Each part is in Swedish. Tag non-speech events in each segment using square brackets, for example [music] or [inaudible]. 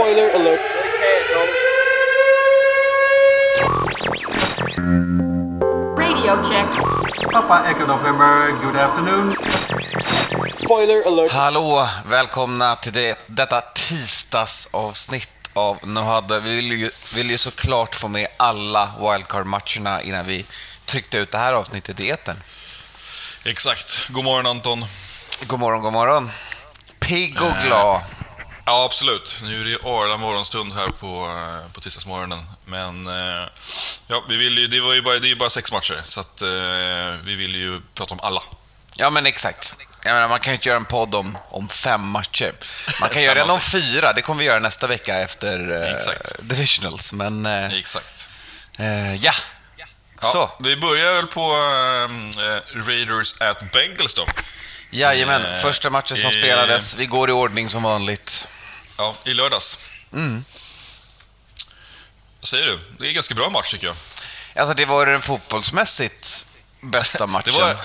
Spoiler alert. Radio check. Papa Echo November, good afternoon. Spoiler alert. Hallå, välkomna till det, detta tisdagsavsnitt av Nu hade. Vi vill ju, vill ju såklart få med alla wildcard-matcherna innan vi tryckte ut det här avsnittet i etern. Exakt. God morgon Anton. God morgon, god morgon. Pigg och glad. Ja, absolut. Nu är det Arla morgonstund här på, eh, på tisdagsmorgonen. Men eh, ja, vi vill ju, det, var ju bara, det är ju bara sex matcher, så att, eh, vi vill ju prata om alla. Ja, men exakt. Jag menar, man kan ju inte göra en podd om, om fem matcher. Man kan [laughs] göra en av om fyra. Det kommer vi göra nästa vecka efter eh, Exakt. Divisionals. Men eh, Exakt. eh, ja, Ja, så. Vi börjar väl på eh, Raiders at Bengals då. Jajamän, Eh, första matchen som eh, spelades. Vi går i ordning som vanligt. Ja, i lördags. Mm. Vad säger du? Det är en ganska bra match tycker jag. Alltså, det var den fotbollsmässigt bästa matchen. Det var,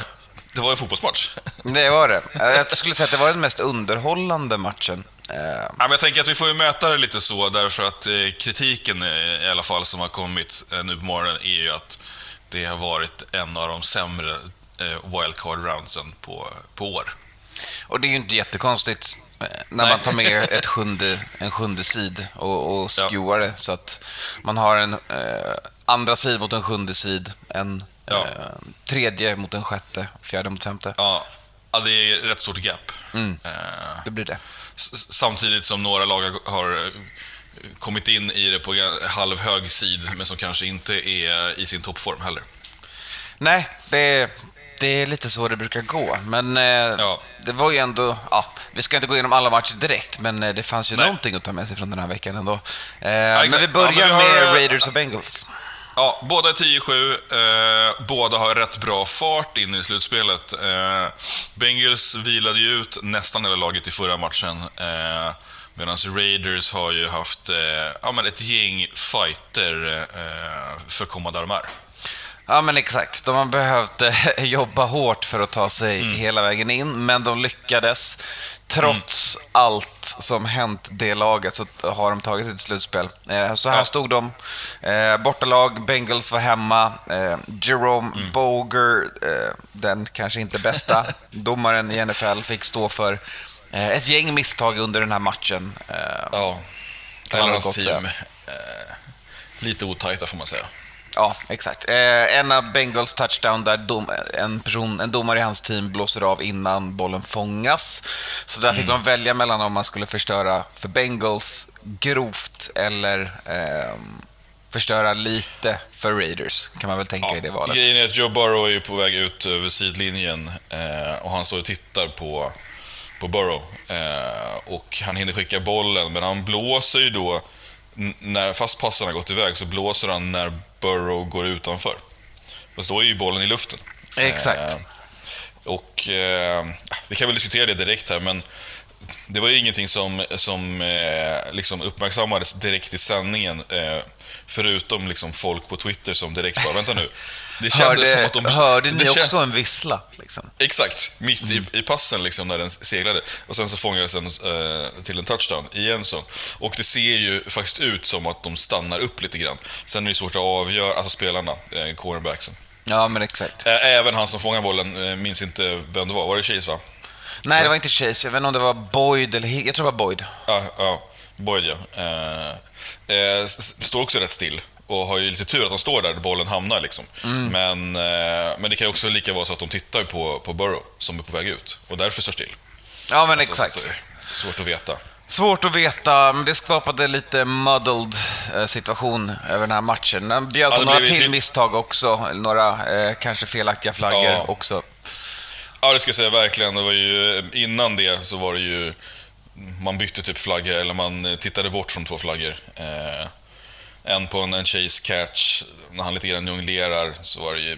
det var en fotbollsmatch. Det var det. Jag skulle säga att det var den mest underhållande matchen. Ja, men jag tänker att vi får ju möta det lite så, därför att eh, kritiken eh, i alla fall som har kommit eh, nu på morgonen är ju att det har varit en av de sämre eh, wildcard-roundsen på, på år. Och det är ju inte jättekonstigt när Nej. man tar med [laughs] ett sjunde, en sjunde sid och, och Ja. skewar det. Så att man har en eh, andra sid mot en sjunde sid, en Ja. eh, tredje mot en sjätte, fjärde mot femte. Ja, ja, det är rätt stort gap. Mm. Eh, Det blir det. samtidigt som några lag har- eh, kommit in i det på halvhög sid, men som kanske inte är i sin toppform heller. Nej, det, det är lite så det brukar gå. Men eh, Ja. det var ju ändå... Ja, vi ska inte gå igenom alla matcher direkt, men eh, det fanns ju Nej. någonting att ta med sig från den här veckan ändå. Eh, men exakt. vi börjar Ja, men har, med Raiders och Bengals. Ja, båda är 10-7. Eh, båda har rätt bra fart in i slutspelet. Eh, Bengals vilade ju ut nästan hela laget i förra matchen. Eh, Medan Raiders har ju haft eh, ja, men ett gäng fighter eh, för kommande armar. Ja, men exakt. De har behövt eh, [laughs] jobba hårt för att ta sig Mm. hela vägen in, men de lyckades. Trots Mm. allt som hänt det laget så har de tagit sitt slutspel. Eh, så här Ja. stod de. Eh, bortalag, Bengals var hemma. Jerome Mm. Boger, den kanske inte bästa [laughs] domaren i NFL, fick stå för ett gäng misstag under den här matchen. Ja, eller hans team. Lite otajta får man säga. Ja, exakt. Eh, en av Bengals touchdown där dom, en, person, en domare i hans team blåser av innan bollen fångas. Så där fick man välja mellan om man skulle förstöra för Bengals grovt eller ehm, förstöra lite för Raiders, kan man väl tänka i det valet. Grejen är att Joe Burrow är ju på väg ut över sidlinjen eh, och han står och tittar på, på Burrow. Eh, och han hinner skicka bollen, men han blåser ju då, när, fast passen har gått iväg, så blåser han när Burrow går utanför. Fast då är ju bollen i luften. Exakt. Eh, och eh, vi kan väl diskutera det direkt här, men det var ju ingenting som, som eh, liksom uppmärksammades direkt i sändningen. Eh, förutom liksom folk på Twitter som direkt bara, vänta nu. Det kändes Hörde, som att de... hörde ni det kän- också en vissla? Liksom? Exakt, mitt i, i passen liksom när den seglade. Och sen så fångades den eh, till en touchdown igen så. Och det ser ju faktiskt ut som att de stannar upp lite grann. Sen är det svårt att avgöra, alltså spelarna, eh, cornerbacksen. Ja, men exakt. Även han som fångade bollen, eh, minns inte vem det var. Var det Chase va? Nej, det var inte Chase. Jag vet inte om det var Boyd eller... Jag tror det var Boyd. Ja, ja. Boyd ja. Eh, eh, står också rätt still. Och har ju lite tur att de står där bollen hamnar liksom. Men, eh, men det kan också lika vara så att de tittar på, på Burrow som är på väg ut. Och därför står still. Ja, men Alltså, exakt. svårt att veta. Svårt att veta, men det skapade lite muddled eh, situation över den här matchen. Den bjöd Ja, på det några till till- misstag också, några eh, kanske felaktiga flaggor Ja. också. Ja, det ska jag säga verkligen. Det var ju, innan det så var det ju... Man bytte typ flaggor, eller man eh, tittade bort från två flaggor. Eh, en på en, en chase catch, när han lite grann jonglerar, så var det ju...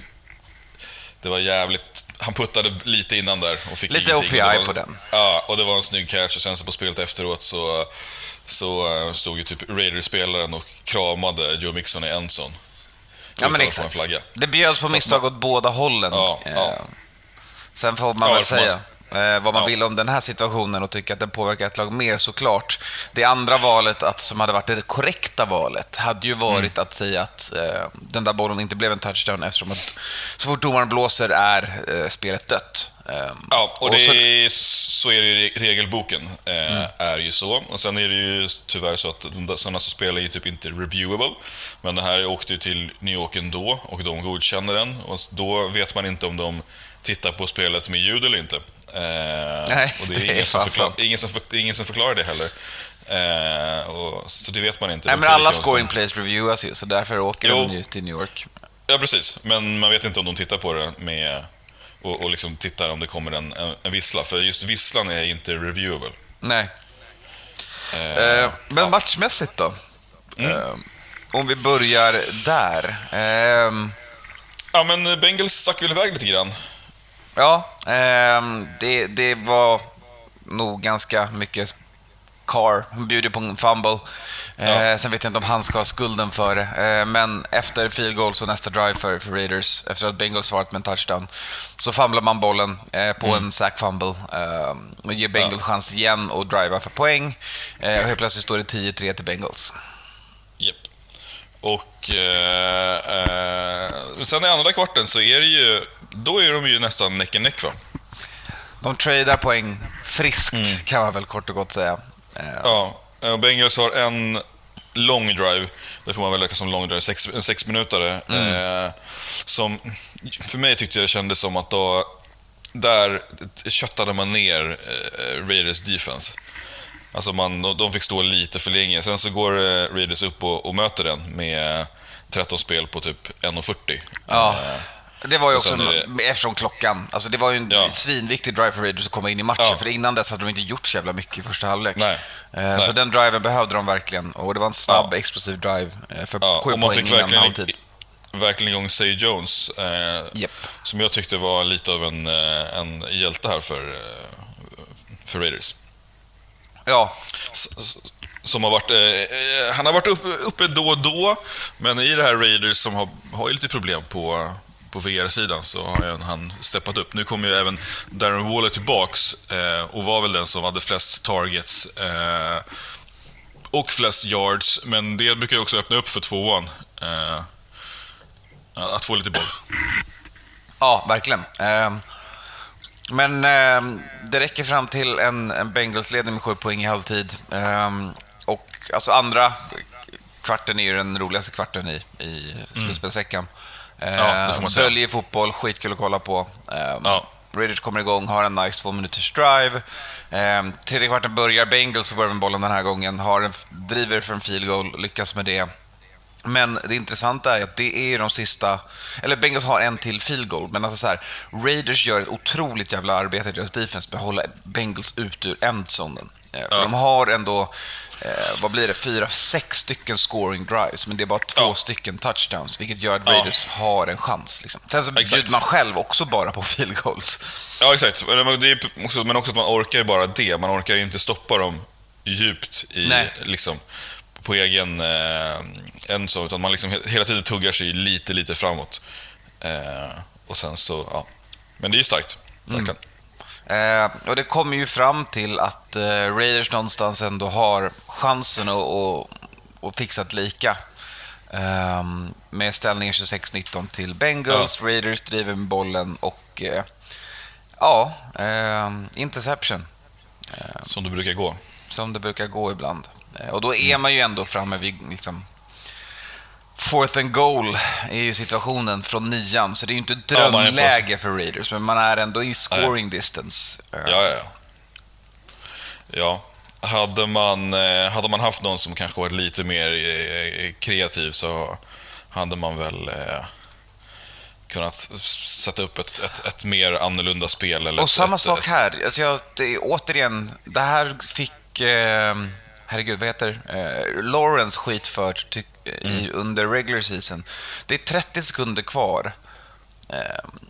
Det var jävligt... Han puttade lite innan där och fick Lite ingenting. OPI på den. Ja, och det var en snygg catch och sen så på spelet efteråt så, så eh, stod ju typ Raiders-spelaren och kramade Joe Mixon i endzone. Ja, men en exakt. flagga. Det bjöds på misstag åt båda hållen. Ja, Eh, ja. Sen får man Ja, väl det säga, Eh, vad man Ja. vill om den här situationen och tycker att den påverkar ett lag mer såklart. Det andra valet, att, som hade varit det korrekta valet, hade ju varit Mm. att säga att eh, den där bollen inte blev en touchdown eftersom att så fort domaren blåser är eh, spelet dött. Eh, Ja, och, det så- är, så är det re- regelboken. Eh, är ju så. Och sen är det ju tyvärr så att sådana som spelar är ju typ inte reviewable. Men den här åkte ju till New York ändå och de godkänner den. Och då vet man inte om de tittar på spelet med ljud eller inte. Eh, Nej, och det är, det är ingen, som förklar, ingen, som för, ingen som förklarar det heller. Eh, och, så det vet man inte. Nej, men alla scoring plays reviewas ju, så därför åker Jo. de ju till New York. Ja, precis. Men man vet inte om de tittar på det med och, och liksom tittar om det kommer en, en, en vissla. För just visslan är inte reviewable. Nej. Eh, Eh, men matchmässigt då? Mm. Eh, om vi börjar där. Ehm, Ja, men Bengals stack väl iväg lite grann. Ja, ehm, det, det var nog ganska mycket Carr. Han bjuder på en fumble. Eh, Ja. Sen vet jag inte om han ska ha skulden för det. Eh, men efter field goal så nästa drive för, för Raiders, efter att Bengals svarat med en touchdown, så fumblar man bollen eh, på en sack fumble eh, och ger Bengals chans igen att driva för poäng. Eh, och helt plötsligt står det 10-3 till Bengals. Japp. Och eh, eh, sen i andra kvarten så är det ju, då är de ju nästan neck and neck va? De tradar poäng friskt, kan man väl kort och gott säga. Eh, Ja, och Bengals har en lång drive, det får man väl räkna som lång drive, sex, en sexminutare. Eh, som, för mig tyckte jag det kändes som att då, där köttade man ner eh, Raiders defense. Alltså man, de fick stå lite för länge. Sen så går eh, Raiders upp och, och möter den med 13 spel på typ 1.40. Ja. Eh, Det var ju också, en, eftersom klockan, alltså det var ju en Ja. svinviktig drive för Raiders att komma in i matchen, Ja. för innan dess hade de inte gjort så jävla mycket i första halvlek. Nej. Eh, Nej. Så den driven behövde de verkligen, och det var en snabb, Ja. explosiv drive eh, för Ja, sju och man poäng fick innan verkligen, halvtid. verkligen igång Say Jones. Eh, Japp. Som jag tyckte var lite av en, eh, en hjälte här för, eh, för Raiders. Ja, S- Som har varit, eh, han har varit uppe, uppe då och då, men i det här Raiders som har, har ju lite problem på, på VR-sidan så har han steppat upp. Nu kommer ju även Darren Waller tillbaks eh, och var väl den som hade flest targets eh, och flest yards, men det brukar ju också öppna upp för tvåan. Eh, att få lite boll. ja verkligen. Eh, Men eh, det räcker fram till en, en Bengals-ledning med sju poäng i halvtid. Eh, Och alltså andra kvarten är ju den roligaste kvarten i, i slutspelsveckan. Mm. Ja, säga. Bölje fotboll, skitkul att kolla på. Eh, Ja. Raiders kommer igång, har en nice två minuters drive. Eh, tredje kvarten börjar, Bengals får börja med bollen den här gången, har en, driver för en field goal, lyckas med det. Men det intressanta är att det är ju de sista, eller Bengals har en till field goal, men alltså så här, Raiders gör ett otroligt jävla arbete i deras defense med att hålla Bengals ut ur endzonen. Eh, För Ja. de har ändå, eh, vad blir det, fyra, sex stycken scoring drives, men det är bara två Ja. stycken touchdowns, vilket gör att Ja. Raiders har en chans. Liksom. Sen så Exakt. bjuder man själv också bara på field goals. Ja, exakt. Också, men också att man orkar ju bara det. Man orkar ju inte stoppa dem djupt i, Nej. liksom, på egen eh, en så, utan man liksom he- hela tiden tuggar sig lite, lite framåt. Eh, och sen så, ja. Men det är ju starkt, verkligen. Eh, och det kommer ju fram till att eh, Raiders någonstans ändå har chansen att, att, att fixa ett lika. Ehm, med ställningen 26-19 till Bengals. Raiders driver med bollen och eh, ja, ehm, interception. Som det brukar gå. Som det brukar gå ibland. Eh, och då är man ju ändå framme vid liksom, Fourth and goal är ju situationen från nian, så det är ju inte Ja, drömläge för Raiders, men man är ändå i scoring distance. Eh, Ja, ja, ja. Ja. Hade man, eh, hade man haft någon som kanske varit lite mer eh, kreativ så hade man väl kunnat sätta upp ett, ett, ett mer annorlunda spel. Eller Och ett, samma ett, sak här. Alltså jag, det, återigen, det här fick, eh, herregud, vad heter eh, Lawrence skit för ty, Mm. i, under regular season. Det är 30 sekunder kvar, eh,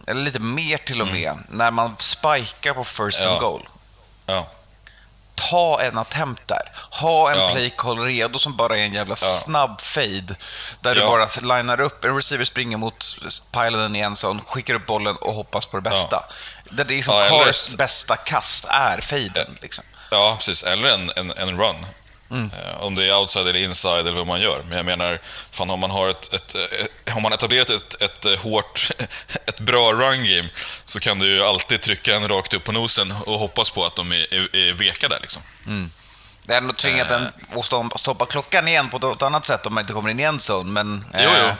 eller lite mer till och med, när man spikar på first Mm. Ja. and goal. Ja. Ta en attempt där. Ha en Ja. play call redo som bara är en jävla Ja. snabb fade. Där du bara linar upp, en receiver springer mot piloten i en zone, skickar upp bollen och hoppas på det bästa. Där det är liksom Cars bästa kast är faden. Liksom. Ja, precis. Eller en, en, en run. Mm. Eh, om det är outside eller inside eller vad man gör. Men jag menar, fan om man har ett, ett, eh, har man etablerat ett, ett eh, hårt, [laughs] ett bra run game så kan du ju alltid trycka en rakt upp på nosen och hoppas på att de är, är, är veka där liksom. Det är ändå tvingat en att stoppa klockan igen på ett annat sätt om man inte kommer in i en zone, men eh, Jo, jo.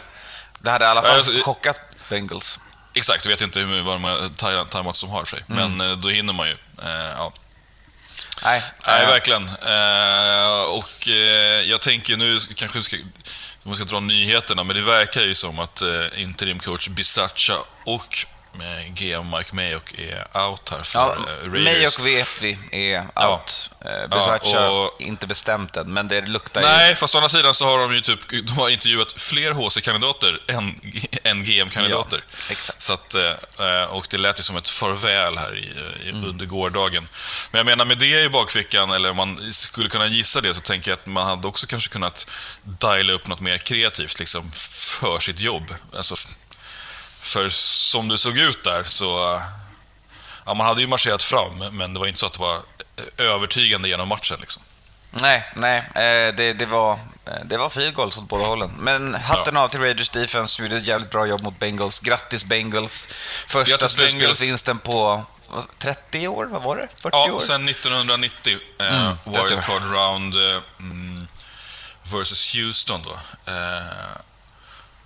det hade i alla fall Alltså, chockat Bengals. Exakt, jag vet inte hur vad de har för sig. Mm. Men då hinner man ju. Eh, ja. Nej, Nej, verkligen. Eh, och eh, jag tänker nu, kanske vi ska, om vi ska dra nyheterna, men det verkar ju som att eh, interimcoach Bisaccia och GM Mike Mayock är out här för Ja, eh, Raiders. och vet vi är Ja. out. Ja, Besatcha och- inte bestämt än, men det luktar ju... Nej, fast å andra sidan så har de ju typ, de har intervjuat fler HC-kandidater än, än GM-kandidater. Ja, exakt. Så att, eh, och det lät ju som ett farväl här i, i, Mm. under gårdagen. Men jag menar med det i bakfickan, eller om man skulle kunna gissa det, så tänker jag att man hade också kanske kunnat diala upp något mer kreativt liksom, för sitt jobb. Alltså, för som det såg ut där så... Ja, man hade ju marscherat fram, men det var inte så att det var eh, övertygande genom matchen. Liksom. Nej, nej. eh, Det, det, var, eh, det var field goals åt båda hållen. Men hatten av till Raiders defense, som gjorde ett jävligt bra jobb mot Bengals. Grattis Bengals! Första slutspelsvinsten på vad, 30 år, vad var det? 40 Ja, år? sen 1990, eh, Mm, wildcard round eh, mm, versus Houston då. Eh,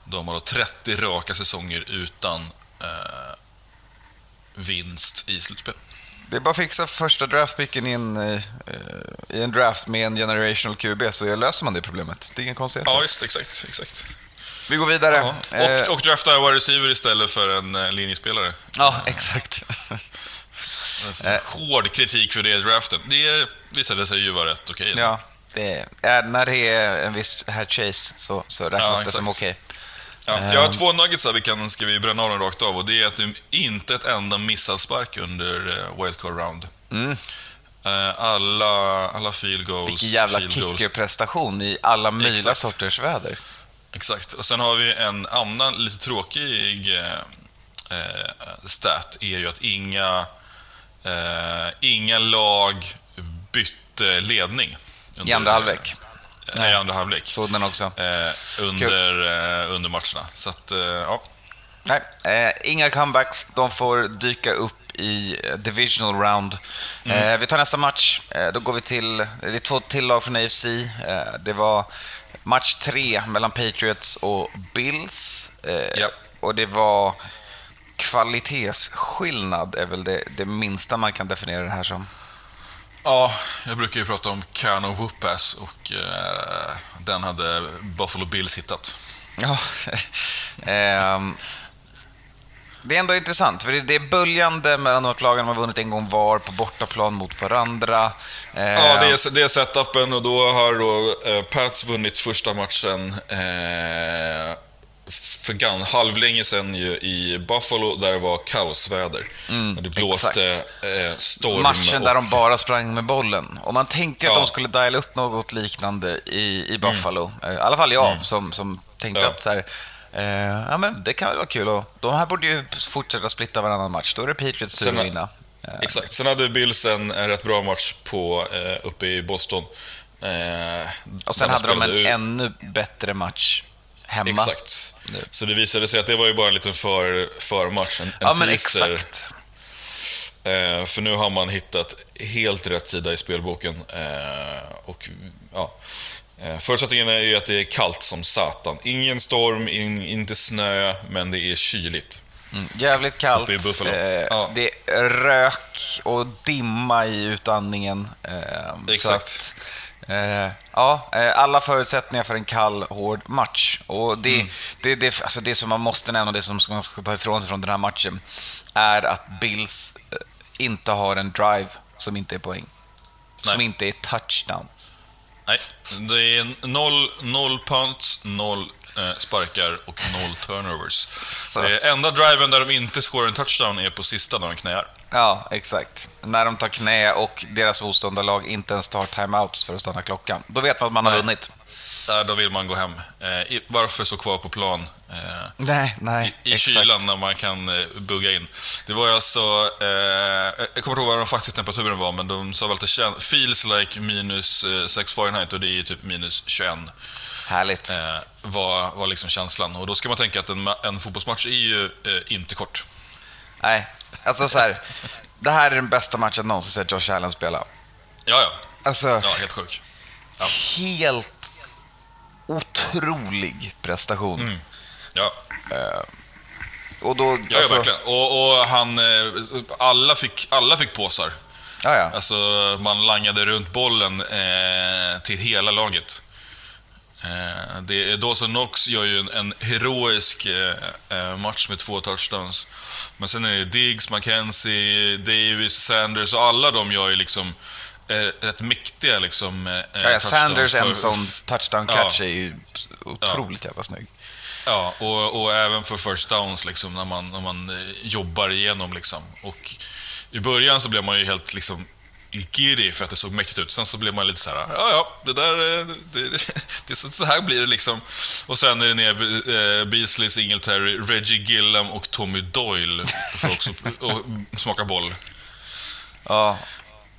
de har då 30 raka säsonger utan eh, vinst i slutspel. Det är bara att fixa första draftpicken i en, eh, i en draft med en generational QB så löser man det problemet. Det är ingen konstighet. Ja, just exakt. exakt. Vi går vidare. Ja. Eh, Och, och drafta wide receiver istället för en eh, linjespelare. ja, exakt. [laughs] Eh. Hård kritik för det draften. Det visade sig ju vara rätt okej. ja, det är, när det är en viss herr Chase så, så räknas Ja, det som okej. Ja, jag har två nuggets här vi kan, ska vi bränna av dem rakt av och det är att det inte ett enda missad spark under eh, wildcard round. Mm. Eh, alla, alla field goals. Vilken jävla kickerprestation i alla möjliga sorters väder. Exakt. Och sen har vi en annan lite tråkig eh, eh, stat, är ju att inga, eh, inga lag bytte ledning. I andra halvlek. Nej, i andra halvlek. Såg den också. Eh, under, eh, under matcherna. Så att, eh, ja. Nej, eh, inga comebacks. De får dyka upp i eh, divisional round. Mm. Eh, vi tar nästa match. Då går vi till, det är två till lag från AFC. Det var match tre mellan Patriots och Bills. Ja. Och det var kvalitetsskillnad är väl det, det minsta man kan definiera det här som. Ja, jag brukar ju prata om Kano Whoopass och eh, den hade Buffalo Bills hittat. Ja, [laughs] ehm, det är ändå intressant, för det- är böljande mellan de lagen har vunnit en gång var på bortaplan mot varandra. Ja, Ehm, det är, det är setupen och då har då eh, Pats vunnit första matchen eh, för gan, halvlänge sedan ju i Buffalo där det var kaosväder. Och det blåste eh, storm. Matchen och, där de bara sprang med bollen. Och man tänkte att Ja. de skulle diala upp något liknande i, i Buffalo. Eh, I alla fall jag som, som tänkte Mm. Ja. att så här, eh, ja, men det kan väl vara kul. Och de här borde ju fortsätta splitta varannan match. Då är det Patriots tur att vinna. Eh, Exakt. Sen hade Bills en, en rätt bra match på, eh, uppe i Boston. Eh, och sen hade de en ut- ännu bättre match hemma. Exakt. Nu. Så det visade sig att det var ju bara en liten för, förmatch, en, en Ja, men teaser. exakt. Eh, för nu har man hittat helt rätt sida i spelboken. Eh, och, ja. eh, förutsättningen är ju att det är kallt som satan. Ingen storm, in, inte snö, men det är kyligt. Mm, jävligt kallt. Uppe i Buffalo. Eh, Ja. Det är rök och dimma i utandningen. Eh, Exakt. Eh, ja, eh, alla förutsättningar för en kall, hård match. Och det, Mm. det, det, alltså det som man måste nämna, det som man ska ta ifrån sig från den här matchen, är att Bills eh, inte har en drive som inte är poäng. Som Nej. inte är touchdown. Nej, det är noll, noll punts, noll sparkar och noll turnovers. Så. Eh, enda driven där de inte scorar en touchdown är på sista när de knäar. Ja, exakt. När de tar knä och deras motståndarlag inte ens tar timeouts för att stanna klockan. Då vet man att man har vunnit. Där, då vill man gå hem. Eh, varför stå kvar på plan? Eh, Nej, nej. I, i exakt. kylan när man kan eh, bugga in. Det var ju alltså, eh, jag kommer inte ihåg vad den faktiska temperaturen var, men de sa väl att det feels like minus eh, 6 Fahrenheit och det är typ minus 21. Härligt. Eh, var, var liksom känslan. Och då ska man tänka att en, en fotbollsmatch är ju eh, inte kort. Nej, alltså så här. [laughs] Det här är den bästa matchen någonsin sett Josh Allen spela. Ja, ja. Alltså, Ja, helt sjuk. Ja. helt otrolig prestation. Mm. Ja, Och då, ja, alltså, ja verkligen. Och, och han, eh, alla fick, alla fick påsar. Ja, ja. Alltså, man langade runt bollen eh, till hela laget. Eh, det, Dawson Knox gör ju en, en heroisk eh, eh, match med två touchdowns. Men sen är det Diggs, McKenzie, Davis, Sanders och alla de gör ju liksom eh, rätt mäktiga liksom, eh, ja, ja touchdowns Sanders en sån touchdown catch Ja. är ju otroligt jävla snygg. Ja, och, och även för first downs liksom, när man, när man eh, jobbar igenom. Liksom. Och I början så blev man ju helt liksom, giddy för att det såg mäktigt ut. Sen så blev man lite så här, ja ja, det där, eh, det, det, [laughs] det, så- här blir det liksom. Och sen är det ner eh, Beasley, Singletary, Reggie Gillam och Tommy Doyle för också och smaka boll. Ja.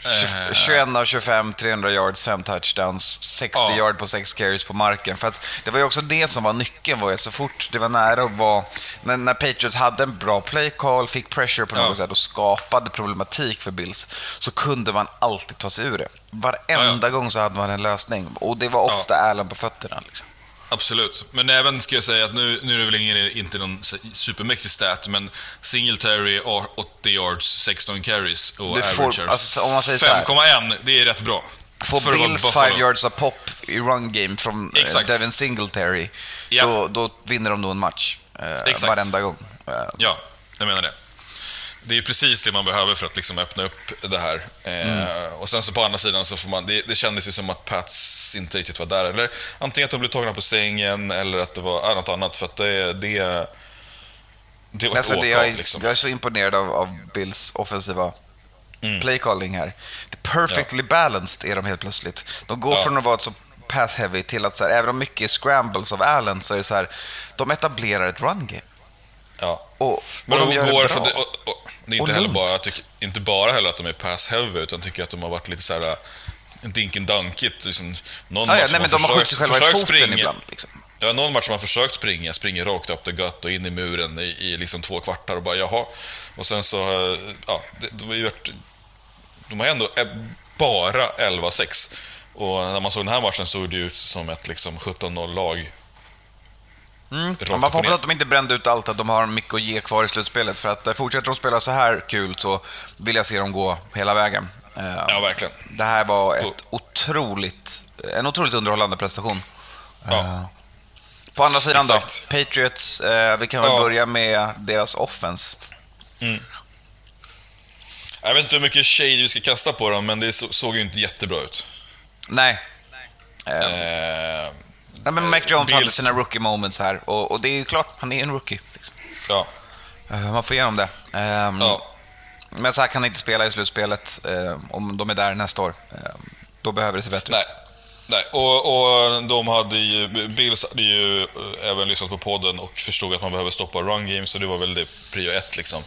Eh. 21 av 25, 300 yards, 5 touchdowns, 60 Ja. yard på 6 carries på marken. För att det var ju också det som var nyckeln, var ju så fort det var nära att vara... När, när Patriots hade en bra play call, fick pressure på något Ja. sätt och skapade problematik för Bills, så kunde man alltid ta sig ur det. Varenda gång så hade man en lösning. Och det var ofta Allen på fötterna. Liksom. Absolut. Men även ska jag säga att nu, nu är det väl ingen, inte någon supermäktig stat, men Singletary har 80 yards, 16 carries och Du får- averager alltså, om man säger så här. 5,1. Det är rätt bra. Får Bills Buffalo. 5 yards av pop i run game från eh, Exakt. Devin Singletary, Ja. då, då vinner de nog en match. Eh, Exakt. Varenda gång. Eh, Ja, jag menar det. Det är precis det man behöver för att liksom öppna upp det här. Eh, Och sen så på andra sidan så får man, det, det kändes ju som att Pats inte riktigt var där. Eller antingen att de blev tagna på sängen eller att det var något annat. För att det, det, det var ett Alltså, det, åka jag, är, liksom. jag är så imponerad av, av Bills offensiva Mm. playcalling här. Det perfectly balanced är de helt plötsligt. De går Ja. från att vara så pass heavy till att, så här, även om mycket är scrambles av Allen, så är det så här, de etablerar ett run game. Ja. Och, Men och de de gör går och, och, det är inte heller bara, tycker, inte bara heller att de är pass heavy, utan jag tycker att de har varit lite så här äh, dinken dankigt. Liksom, någon Ah, ja, match nej, men de har skjutit själva i foten springa, ibland. Liksom. Ja, någon match har man försökt springa, springer rakt upp the gut och in i muren i, i liksom två kvartar och bara jaha. Och sen så, eh, ja, de har ju varit, de har ändå eh, bara 11-6. Och när man såg den här matchen såg det ut som ett liksom 17-0-lag. Mm. Man får hoppas att de inte brände ut allt, att de har mycket att ge kvar i slutspelet. För att eh, fortsätter de spela så här kul så vill jag se dem gå hela vägen. Eh, Ja, verkligen. Det här var ett otroligt, en otroligt underhållande prestation. Ja. Eh, På andra sidan Exakt. då, Patriots, vi kan väl Ja. börja med deras offense. Jag vet inte hur mycket shade vi ska kasta på dem, men det så, såg ju inte jättebra ut. Nej. Eh, Eh, nej, men Mac Jones hade Bills- sina rookie moments här och, och det är ju klart, han är en rookie. Liksom. ja, Eh, man får igenom det. Ehm, ja. Men så här kan han inte spela i slutspelet eh, om de är där nästa år. Eh, då behöver det se bättre Nej. ut. Nej, och, och de hade ju, Bills hade ju eh, även lyssnat på podden och förstod att man behöver stoppa run game, så det var väl det prio ett liksom.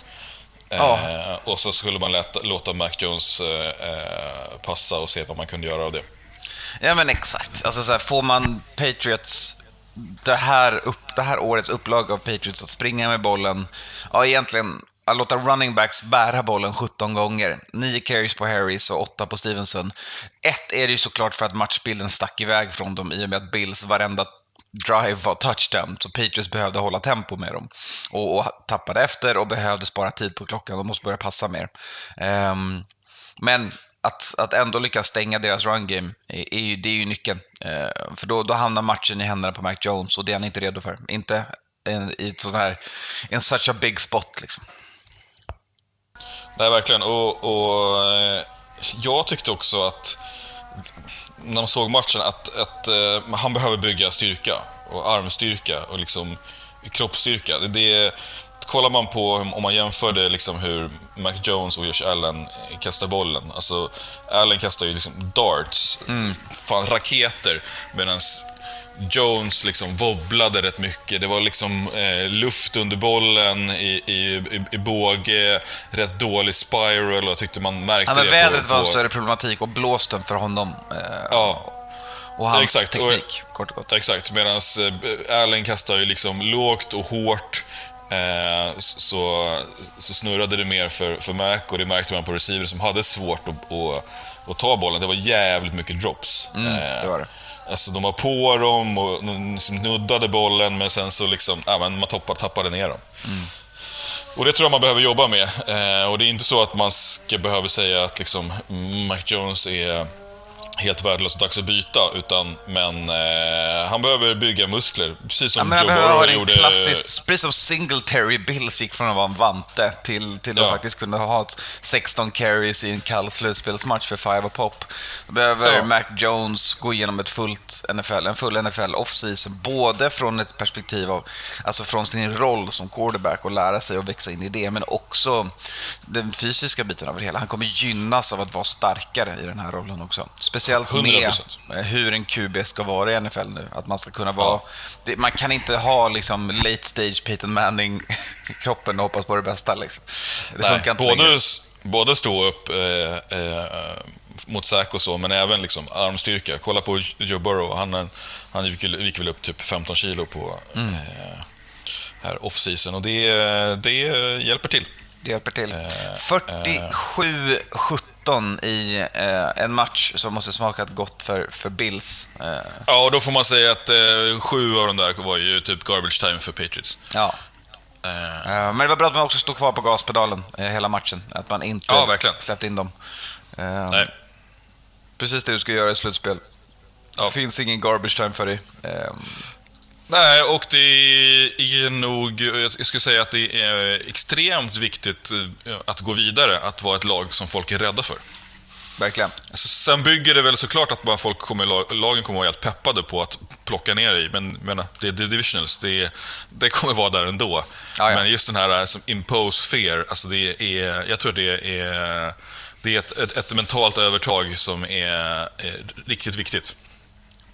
Ja. Eh, och så skulle man lät, låta Mac Jones eh, passa och se vad man kunde göra av det. Ja men exakt. Alltså så här, får man Patriots, det här, upp, det här årets upplag av Patriots att springa med bollen, ja egentligen att låta running backs bära bollen 17 gånger. 9 carries på Harris och 8 på Stevenson. Ett är det ju såklart för att matchbilden stack iväg från dem i och med att Bills varenda drive var touchdown, så Patriots behövde hålla tempo med dem. Och, och tappade efter och behövde spara tid på klockan, de måste börja passa mer. Um, men att, att ändå lyckas stänga deras run game, är, är ju, det är ju nyckeln. Eh, för då, då hamnar matchen i händerna på Mac Jones och det är han inte redo för. Inte en, i ett sånt här, En such a big spot liksom. Nej, verkligen. Och, och eh, jag tyckte också att när man såg matchen att, att eh, han behöver bygga styrka. och armstyrka och liksom kroppsstyrka. Det, det, kollar man på, om man jämför det liksom hur Mac Jones och Josh Allen kastar bollen. Alltså, Allen kastar ju liksom darts, fan raketer, medan Jones liksom wobblade rätt mycket. Det var liksom eh, luft under bollen i, i, i, i båge, rätt dålig spiral och jag tyckte man märkte Ja, men det vädret på, var en större problematik och blåsten för honom. Eh, Ja, och hans exakt. Och- teknik, kort och gott. Exakt, medan Allen kastar ju liksom lågt och hårt. Eh, så, så snurrade det mer för, för Mac och det märkte man på receiver som hade svårt att, att, att ta bollen. Det var jävligt mycket drops. Mm, det var det. Alltså de var på dem och liksom nuddade bollen men sen så liksom, ja, men man tappade, tappade ner dem. Mm. Och det tror jag man behöver jobba med. Eh, och det är inte så att man ska behöva säga att liksom Mac Jones är helt värdelös och dags att byta, utan, men eh, han behöver bygga muskler. Precis Ja, som han Joe Burrow gjorde. klassisk, precis som Singletary Bills gick från att vara en vante till, till att Ja. faktiskt kunna ha ett 16 carries i en kall slutspelsmatch för five och pop. Då behöver Ja. Mac Jones gå igenom ett fullt NFL, en full NFL off-season, både från ett perspektiv av, alltså från sin roll som quarterback och lära sig att växa in i det, men också den fysiska biten av det hela. Han kommer gynnas av att vara starkare i den här rollen också. Speciellt speciellt 100%. med hur en QB ska vara i NFL nu. Att man ska kunna vara... Ja. Det, man kan inte ha liksom late stage Peyton Manning [laughs] i kroppen och hoppas på det bästa. Liksom. Det Nej, funkar inte både, längre. både stå upp eh, eh, mot säk och så, men även liksom armstyrka. Kolla på Joe Burrow. Han, eh, han gick, gick väl upp typ 15 kilo på mm. eh, här off-season och det, eh, det hjälper till. Det hjälper till. Eh, 47-17 17 i eh, en match som måste smakat gott för, för Bills. Eh. Ja, och då får man säga att eh, sju av de där var ju typ garbage time för Patriots. Ja. Eh. Eh, men det var bra att man också stod kvar på gaspedalen eh, hela matchen. Att man inte ja, verkligen. släppte in dem. Nej. Precis det du ska göra i slutspel. Ja. Det finns ingen garbage time för dig. Eh, Nej, och det är nog, jag skulle säga att det är extremt viktigt eh, att gå vidare, att vara ett lag som folk är rädda för. Verkligen. Alltså, Sen bygger det väl såklart att bara folk kommer, lagen kommer vara helt peppade på att plocka ner i, men menar, det är divisionals, det, det kommer vara där ändå. Ja, ja. Men just den här som impose fear, alltså det är, jag tror det är, det är ett, ett, ett mentalt övertag som är, är riktigt viktigt.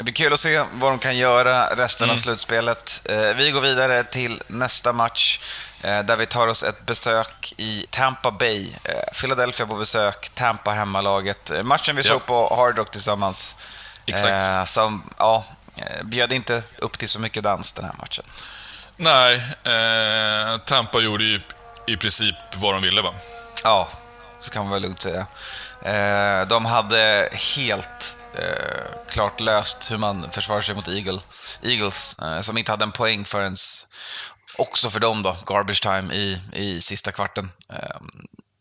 Det blir kul att se vad de kan göra resten Mm. av slutspelet. Eh, Vi går vidare till nästa match eh, där vi tar oss ett besök i Tampa Bay. Eh, Philadelphia på besök, Tampa hemmalaget. Matchen vi Ja. såg på Hard Rock tillsammans. Exakt. Som, ja, bjöd inte upp till så mycket dans den här matchen. Nej, eh, Tampa gjorde ju i princip vad de ville va? Ja, så kan man väl lugnt säga. Eh, De hade helt eh, klart löst hur man försvarar sig mot Eagle, Eagles, eh, som inte hade en poäng förrän, också för dem då, garbage time i, i sista kvarten. Eh,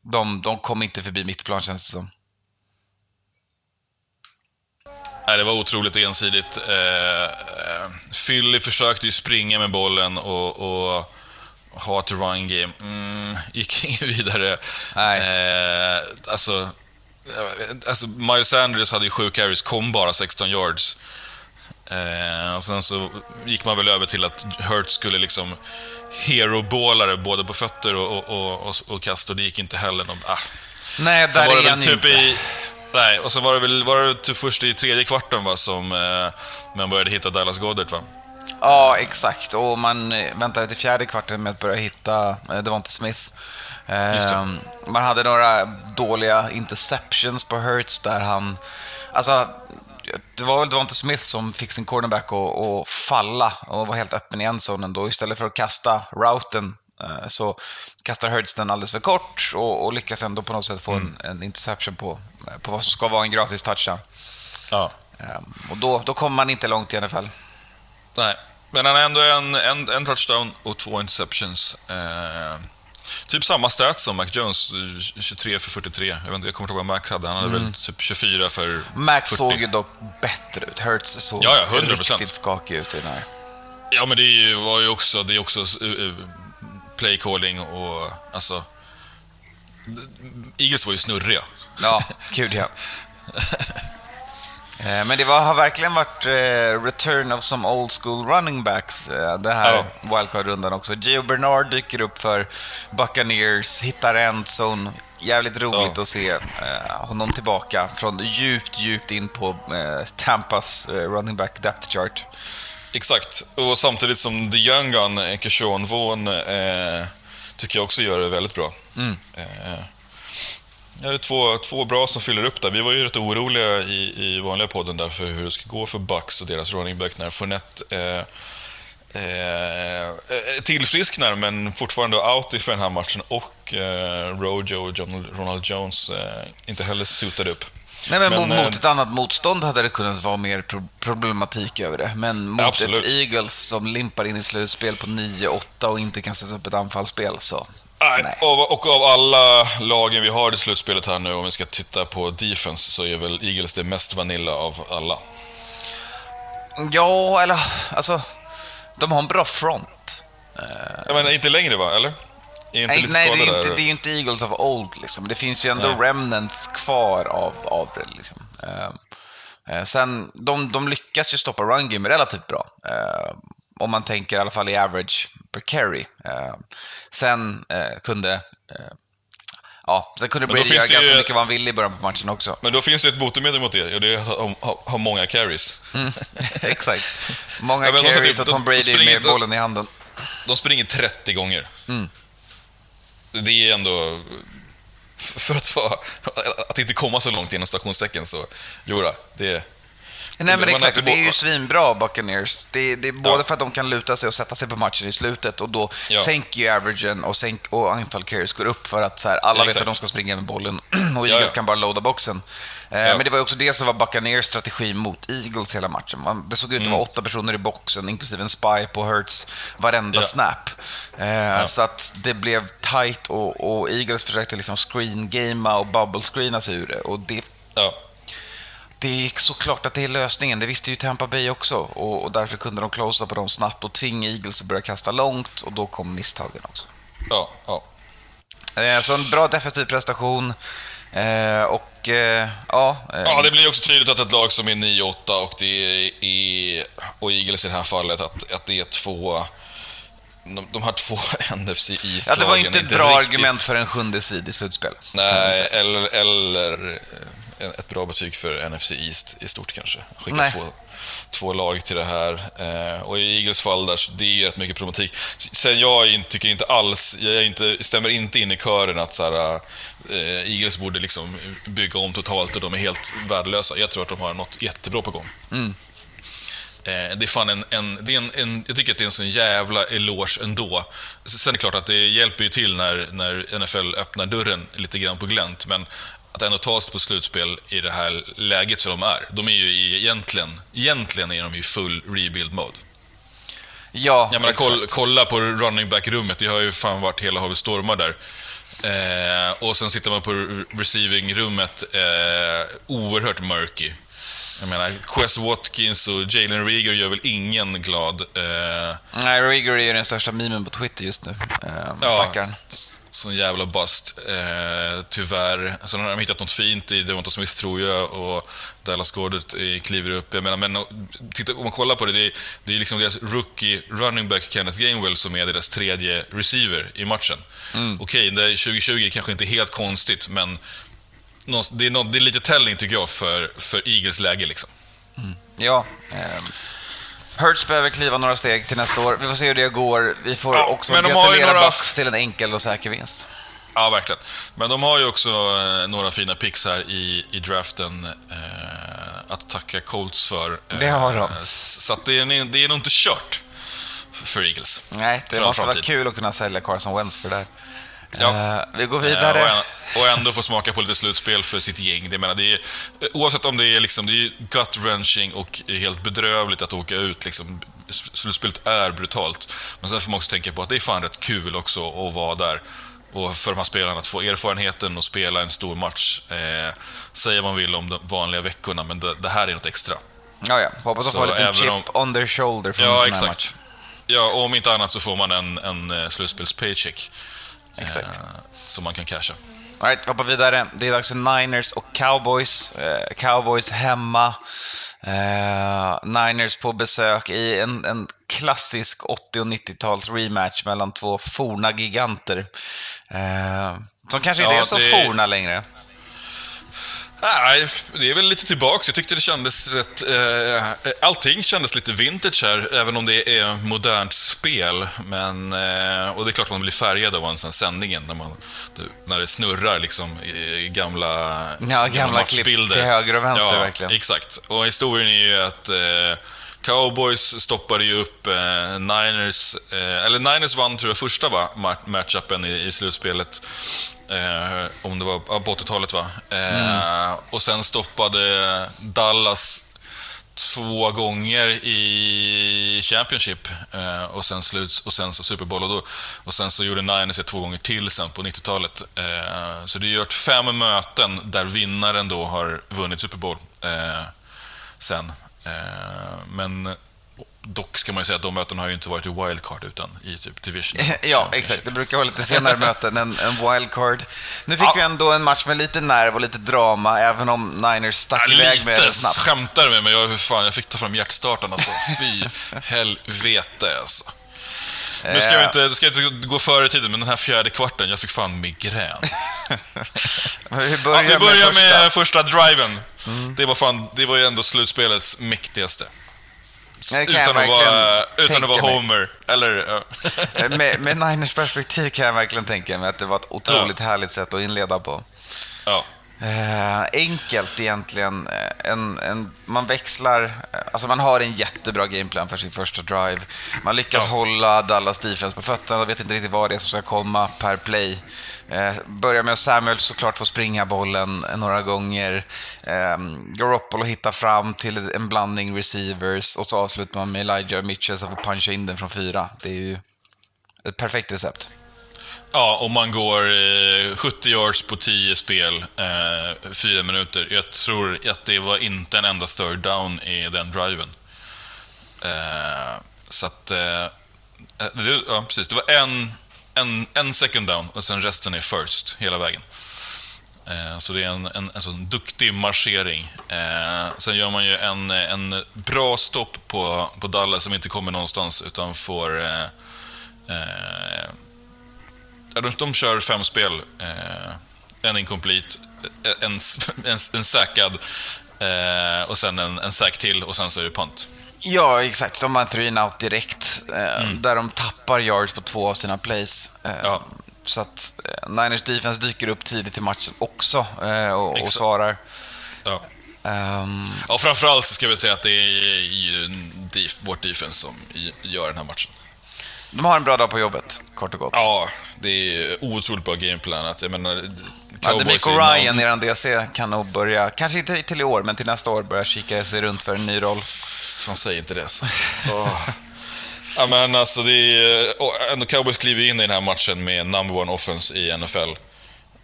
De, de kom inte förbi mittplan känns det som. Nej, det var otroligt ensidigt. Eh, eh, Philly försökte ju springa med bollen och, och ha ett run game. Mm, gick [laughs] inget vidare. Nej. Eh, alltså, alltså, Miles Sanders hade ju sju carries, kom bara 16 yards. Eh, och sen så gick man väl över till att Hurts skulle liksom hero-bålare både på fötter och, och, och, och, kast och det gick inte heller. De, ah. Nej, Sen där var det är väl han typ inte. i... Nej, och så var det väl var det typ först i tredje kvarten va, som eh, man började hitta Dallas Goddard va? Ja, exakt. Och man eh, väntade till fjärde kvarten med att börja hitta eh, Devonta Smith. Eh, det. Man hade några dåliga interceptions på Hurts där han... Alltså, det var väl Devonta Smith som fick sin cornerback att, falla och var helt öppen i enzonen då. Istället för att kasta routen eh, så kastar Hurts den alldeles för kort och, och lyckas ändå på något sätt få en, en interception på, på vad som ska vara en gratis touchdown. Ja. Eh, Och då, då kommer man inte långt i NFL. Nej, men han har ändå en, en, en touchdown och två interceptions. Eh, typ samma stats som Mac Jones, eh, 23 för 43. Jag, vet inte, jag kommer inte ihåg vad Max hade, han hade väl typ 24 för Max 40. såg ju dock bättre ut. Hurts såg Ja, ja, 100%. riktigt skakig ut i den här. Ja, men det ju, var ju också, det är också uh, play calling och alltså... Eagles var ju snurriga. Ja, [laughs] gud ja. Eh, Men det var, har verkligen varit eh, return of some old school running backs eh, det här Ja. wildcard-rundan också. Gio Bernard dyker upp för Buccaneers, hittar endzone. Jävligt roligt Ja. att se honom tillbaka från djupt, djupt in på Tampas running back depth chart. Exakt, och samtidigt som The Young Gun, Kershawn Vaughn, eh, tycker jag också gör det väldigt bra. Eh, ja, det är två, två bra som fyller upp där. Vi var ju rätt oroliga i, i vanliga podden där för hur det ska gå för Bucks och deras running back när Fournette eh, eh, eh, tillfrisknar men fortfarande out för den här matchen och eh, Rojo och John, Ronald Jones eh, inte heller suitade upp. Nej, men, Men, mot, eh, mot ett annat motstånd hade det kunnat vara mer pro- problematik över det. Men mot Absolut. ett Eagles som limpar in i slutspel på 9-8 och inte kan sätta upp ett anfallsspel så... Nej. Nej. Och, av alla lagen vi har i slutspelet här nu, om vi ska titta på defense, så är väl Eagles det mest vanilla av alla. Ja, eller alltså... De har en bra front. Jag menar, inte längre va, eller? Är inte Nej, lite nej det, är inte, där? det är ju inte Eagles of old liksom. Det finns ju ändå Nej. remnants kvar av, av det liksom. Ehm, eh, sen, de, de lyckas ju stoppa run game relativt bra. Om man tänker i alla fall i average per carry. Ehm, sen eh, kunde... eh, ja, sen kunde Brady göra ganska ju- mycket vad han ville i början på matchen också. Men då finns det ett botemedel mot det, och det är att ha, ha, ha många carries. Mm, [laughs] exakt. Många Ja, de carries och de- Tom de Brady springer- med de- bollen i handen. De springer 30 gånger. Mm. Det är ändå... För att, vara, att inte komma så långt inom stationstecken så, jodå, det är... Nej men exakt, det är ju svinbra Buccaneers. Det är, det är både Ja. för att de kan luta sig och sätta sig på matchen i slutet och då Ja. sänker ju averagen och, sänk, och antal carries går upp för att så här, alla Ja, vet att de ska springa med bollen [clears throat] och Eagles kan bara loada boxen. Eh. Men det var också det som var Buccaneers strategi mot Eagles hela matchen. Man, det såg ut att Mm. vara åtta personer i boxen, inklusive en spy på Hurts varenda snap. Eh, Så att det blev tight och, och Eagles försökte liksom screen-gamea och bubble screena sig ur det. Och det det är såklart att det är lösningen. Det visste ju Tampa Bay också. Och, och därför kunde de closea på dem snabbt och tvinga Eagles att börja kasta långt. Och då kom misstagen också. ja, ja. Eh, så en bra defensiv prestation. Eh, och eh, ja... Eh, Ja, det blir också tydligt att ett lag som är 9-8 och det är, och Eagles i det här fallet, att, att det är två... De, de här två [laughs] NFC East-lagen ja, det var inte ett bra riktigt, argument för en sjunde sid i slutspel. Nej, eller, eller ett bra betyg för NFC East i stort kanske. Skicka två, två lag till det här. Eh, och i Eagles fall där, så det är ju rätt mycket problematik. Sen jag tycker inte alls, jag inte, stämmer inte in i kören att så här, eh, Eagles borde liksom bygga om totalt och de är helt värdelösa. Jag tror att de har något jättebra på gång. Eh, det är fan en, en, det är en, en, jag tycker att det är en sån jävla eloge ändå. Sen är det klart att det hjälper ju till när, när NFL öppnar dörren lite grann på glänt, men att ändå ta sig på slutspel i det här läget som de är. De är ju i, egentligen, egentligen är de i full rebuild mode. Ja, Jag menar, exakt. koll, kolla på running back-rummet, det har ju fan varit hela havet stormar där. Eh, och sen sitter man på re- receiving-rummet, eh, oerhört murky. Jag menar, Quest Watkins och Jalen Rieger gör väl ingen glad. Eh, Nej, Rigger är ju den största memen på Twitter just nu. Eh, Stackaren. s- sån jävla bust, eh, tyvärr. Sen har de hittat något fint i Devonta Smith, tror jag, och Dallas Goddard eh, kliver upp. Jag menar, men titta, om man kollar på det, det är, det är liksom deras rookie running back Kenneth Gainwell som är deras tredje receiver i matchen. Okej, det är 2020 kanske inte helt konstigt, men det är, nå- det är lite telling tycker jag för, för Eagles läge. Liksom. Ja. Eh, Hurts behöver kliva några steg till nästa år. Vi får se hur det går. Vi får Ja, också gratulera några- Bucks till en enkel och säker vinst. Ja, verkligen. Men de har ju också eh, några fina picks här i, i draften eh, att tacka Colts för. Eh, Det har de. Så det, är, det är nog inte kört för Eagles. Nej, det måste vara kul att kunna sälja Carson Wentz för det där. Ja. Eh, vi går Eh, vidare. Och, än- och ändå få smaka på lite slutspel för sitt gäng. Det, menar, det är, oavsett om det är, liksom, det är gut-wrenching och helt bedrövligt att åka ut. Liksom, slutspelet är brutalt. Men sen får man också tänka på att det är fan rätt kul också att vara där. Och för de här spelarna att få erfarenheten och spela en stor match. Eh, säger man vill om de vanliga veckorna, men det, det här är något extra. Ja, ja. Hoppas de får en även chip om- on their shoulder från en Ja, sån här exakt. match. Ja, och om inte annat så får man en, en eh, slutspels-paycheck. Exakt. Eh, man kan casha. All right, vi hoppar vidare. Det är dags för Niners och Cowboys. Eh, Cowboys hemma. Eh, Niners på besök i en, en klassisk 80 och 90-tals rematch mellan två forna giganter. Eh, som kanske inte Ja, är så det- forna längre. Nej, det är väl lite tillbaks. Jag tyckte det kändes rätt... Eh, allting kändes lite vintage här, även om det är modernt spel. Men, eh, och det är klart man blir färgad av en sån sändningen, när, man, när det snurrar liksom i, gamla, Ja, gamla klipp till höger och vänster, ja, verkligen. Exakt. Och historien är ju att eh, Cowboys stoppade ju upp eh, Niners, eh, eller Niners vann tror jag första va, ma- matchupen i, i slutspelet. Eh, om det var på 80-talet va. Eh, Och sen stoppade Dallas två gånger i Championship eh, och sen sluts och sen så Super Bowl och, då, och sen så gjorde Niners det två gånger till sen på 90-talet. Eh, så det är gjort fem möten där vinnaren då har vunnit Super Bowl eh, sen. Eh, men dock ska man ju säga att de mötena har ju inte varit i wildcard utan i typ division. [laughs] Ja, exakt. Det brukar vara lite senare [laughs] möten än, än wildcard. Nu fick Ja. vi ändå en match med lite nerv och lite drama, även om Niners stack Ja, iväg med det snabbt. skämtar du med mig? Jag, fan, jag fick ta fram hjärtstartaren alltså. Fy [laughs] helvete alltså. Nu ska Eh. jag inte, ska jag inte gå före tiden, men den här fjärde kvarten, jag fick fan migrän. Vi Ja, börjar, vi börjar med, med första. första, driven. Det, var fan, det var ju ändå slutspelets mäktigaste. Utan att vara, utan att vara mig. Homer. Eller, ja. [laughs] Eh, med, med Niners perspektiv kan jag verkligen tänka mig att det var ett otroligt härligt sätt att inleda på. ja. Eh, enkelt egentligen. Eh, En, en, man växlar, eh, alltså man har en jättebra gameplan för sin första drive. Man lyckas Ja. hålla Dallas defense på fötterna och vet inte riktigt vad det är som ska komma per play. Eh, börjar med att Samuel såklart får springa bollen några gånger. Eh, Garoppolo hittar fram till en blandning receivers och så avslutar man med Elijah Mitchell som får puncha in den från fyra. Det är ju ett perfekt recept. Ja, om man går eh, 70 yards på 10 spel, eh, 4 minuter. Jag tror att det var inte en enda third down i den driven. Eh, så att... Eh, eh, det, ja, precis. Det var en, en, en second down och sen resten är first hela vägen. Eh, så det är en, en, en sån duktig marschering. Eh, sen gör man ju en, en bra stopp på, på Dallas som inte kommer någonstans utan får... Eh, eh, de, de kör fem spel. Eh, en incomplete, eh, en, [laughs] en, en säkrad eh, och sen en, en säk till och sen så är det punt. Ja, exakt. De har en three out direkt. Eh, Där de tappar yards på två av sina plays. Mm. Ja. Så att Niners defense dyker upp tidigt i matchen också och, och svarar. Ja. Ehm, Ja, framförallt ska vi säga att det är ju def, vårt defense som gör den här matchen. De har en bra dag på jobbet, kort och gott. Ja, det är otroligt bra gameplanat. Jag menar, Ja, Cowboys är Ryan, någon- eran DC, kan nog börja, kanske inte till i år, men till nästa år börja kika sig runt för en ny roll. Fan, säg inte det så. Åh. Ja, men alltså det är... Cowboys kliver in i den här matchen med number one offense i NFL.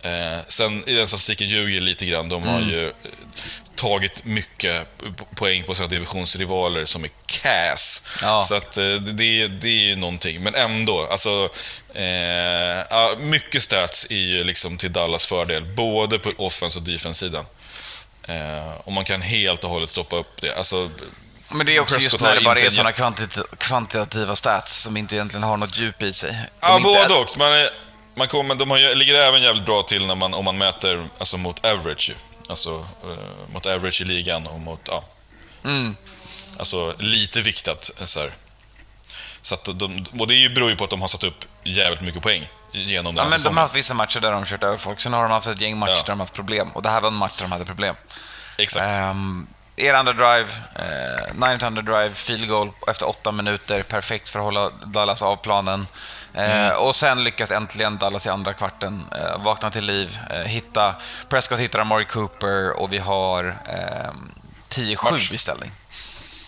Eh, sen i den statistiken ljuger lite grann. De har ju eh, tagit mycket po- poäng på sina divisionsrivaler som är Cass. Ja. Så att eh, det, det är ju någonting. Men ändå, alltså... Eh, mycket stats är ju liksom till Dallas fördel, både på offense och defense-sidan. Eh, och man kan helt och hållet stoppa upp det. Alltså, Men det är också just Prescott när har det bara är sådana jätte- kvantitativa, stats som inte egentligen har något djup i sig. De Ja, både och. Man, är, man kommer, de har, ligger även jävligt bra till när man, om man mäter alltså, mot average. Alltså eh, mot average i ligan och mot, ja. Mm. Alltså lite viktat. Så, här. så att de, och det beror ju på att de har satt upp jävligt mycket poäng genom den Ja, men de har haft vissa matcher där de kört över folk. Sen har de haft ett gäng matcher Ja. där de har haft problem. Och det här var en match där de hade problem. Exakt. Um, er andra drive, eh, Niners andra drive, field goal efter åtta minuter. Perfekt för att hålla Dallas av planen. Eh, Mm. Och sen lyckas äntligen Dallas i andra kvarten eh, vakna till liv. Eh, hitta, Prescott hittar Amari Cooper och vi har eh, 10-7 Match. i ställning.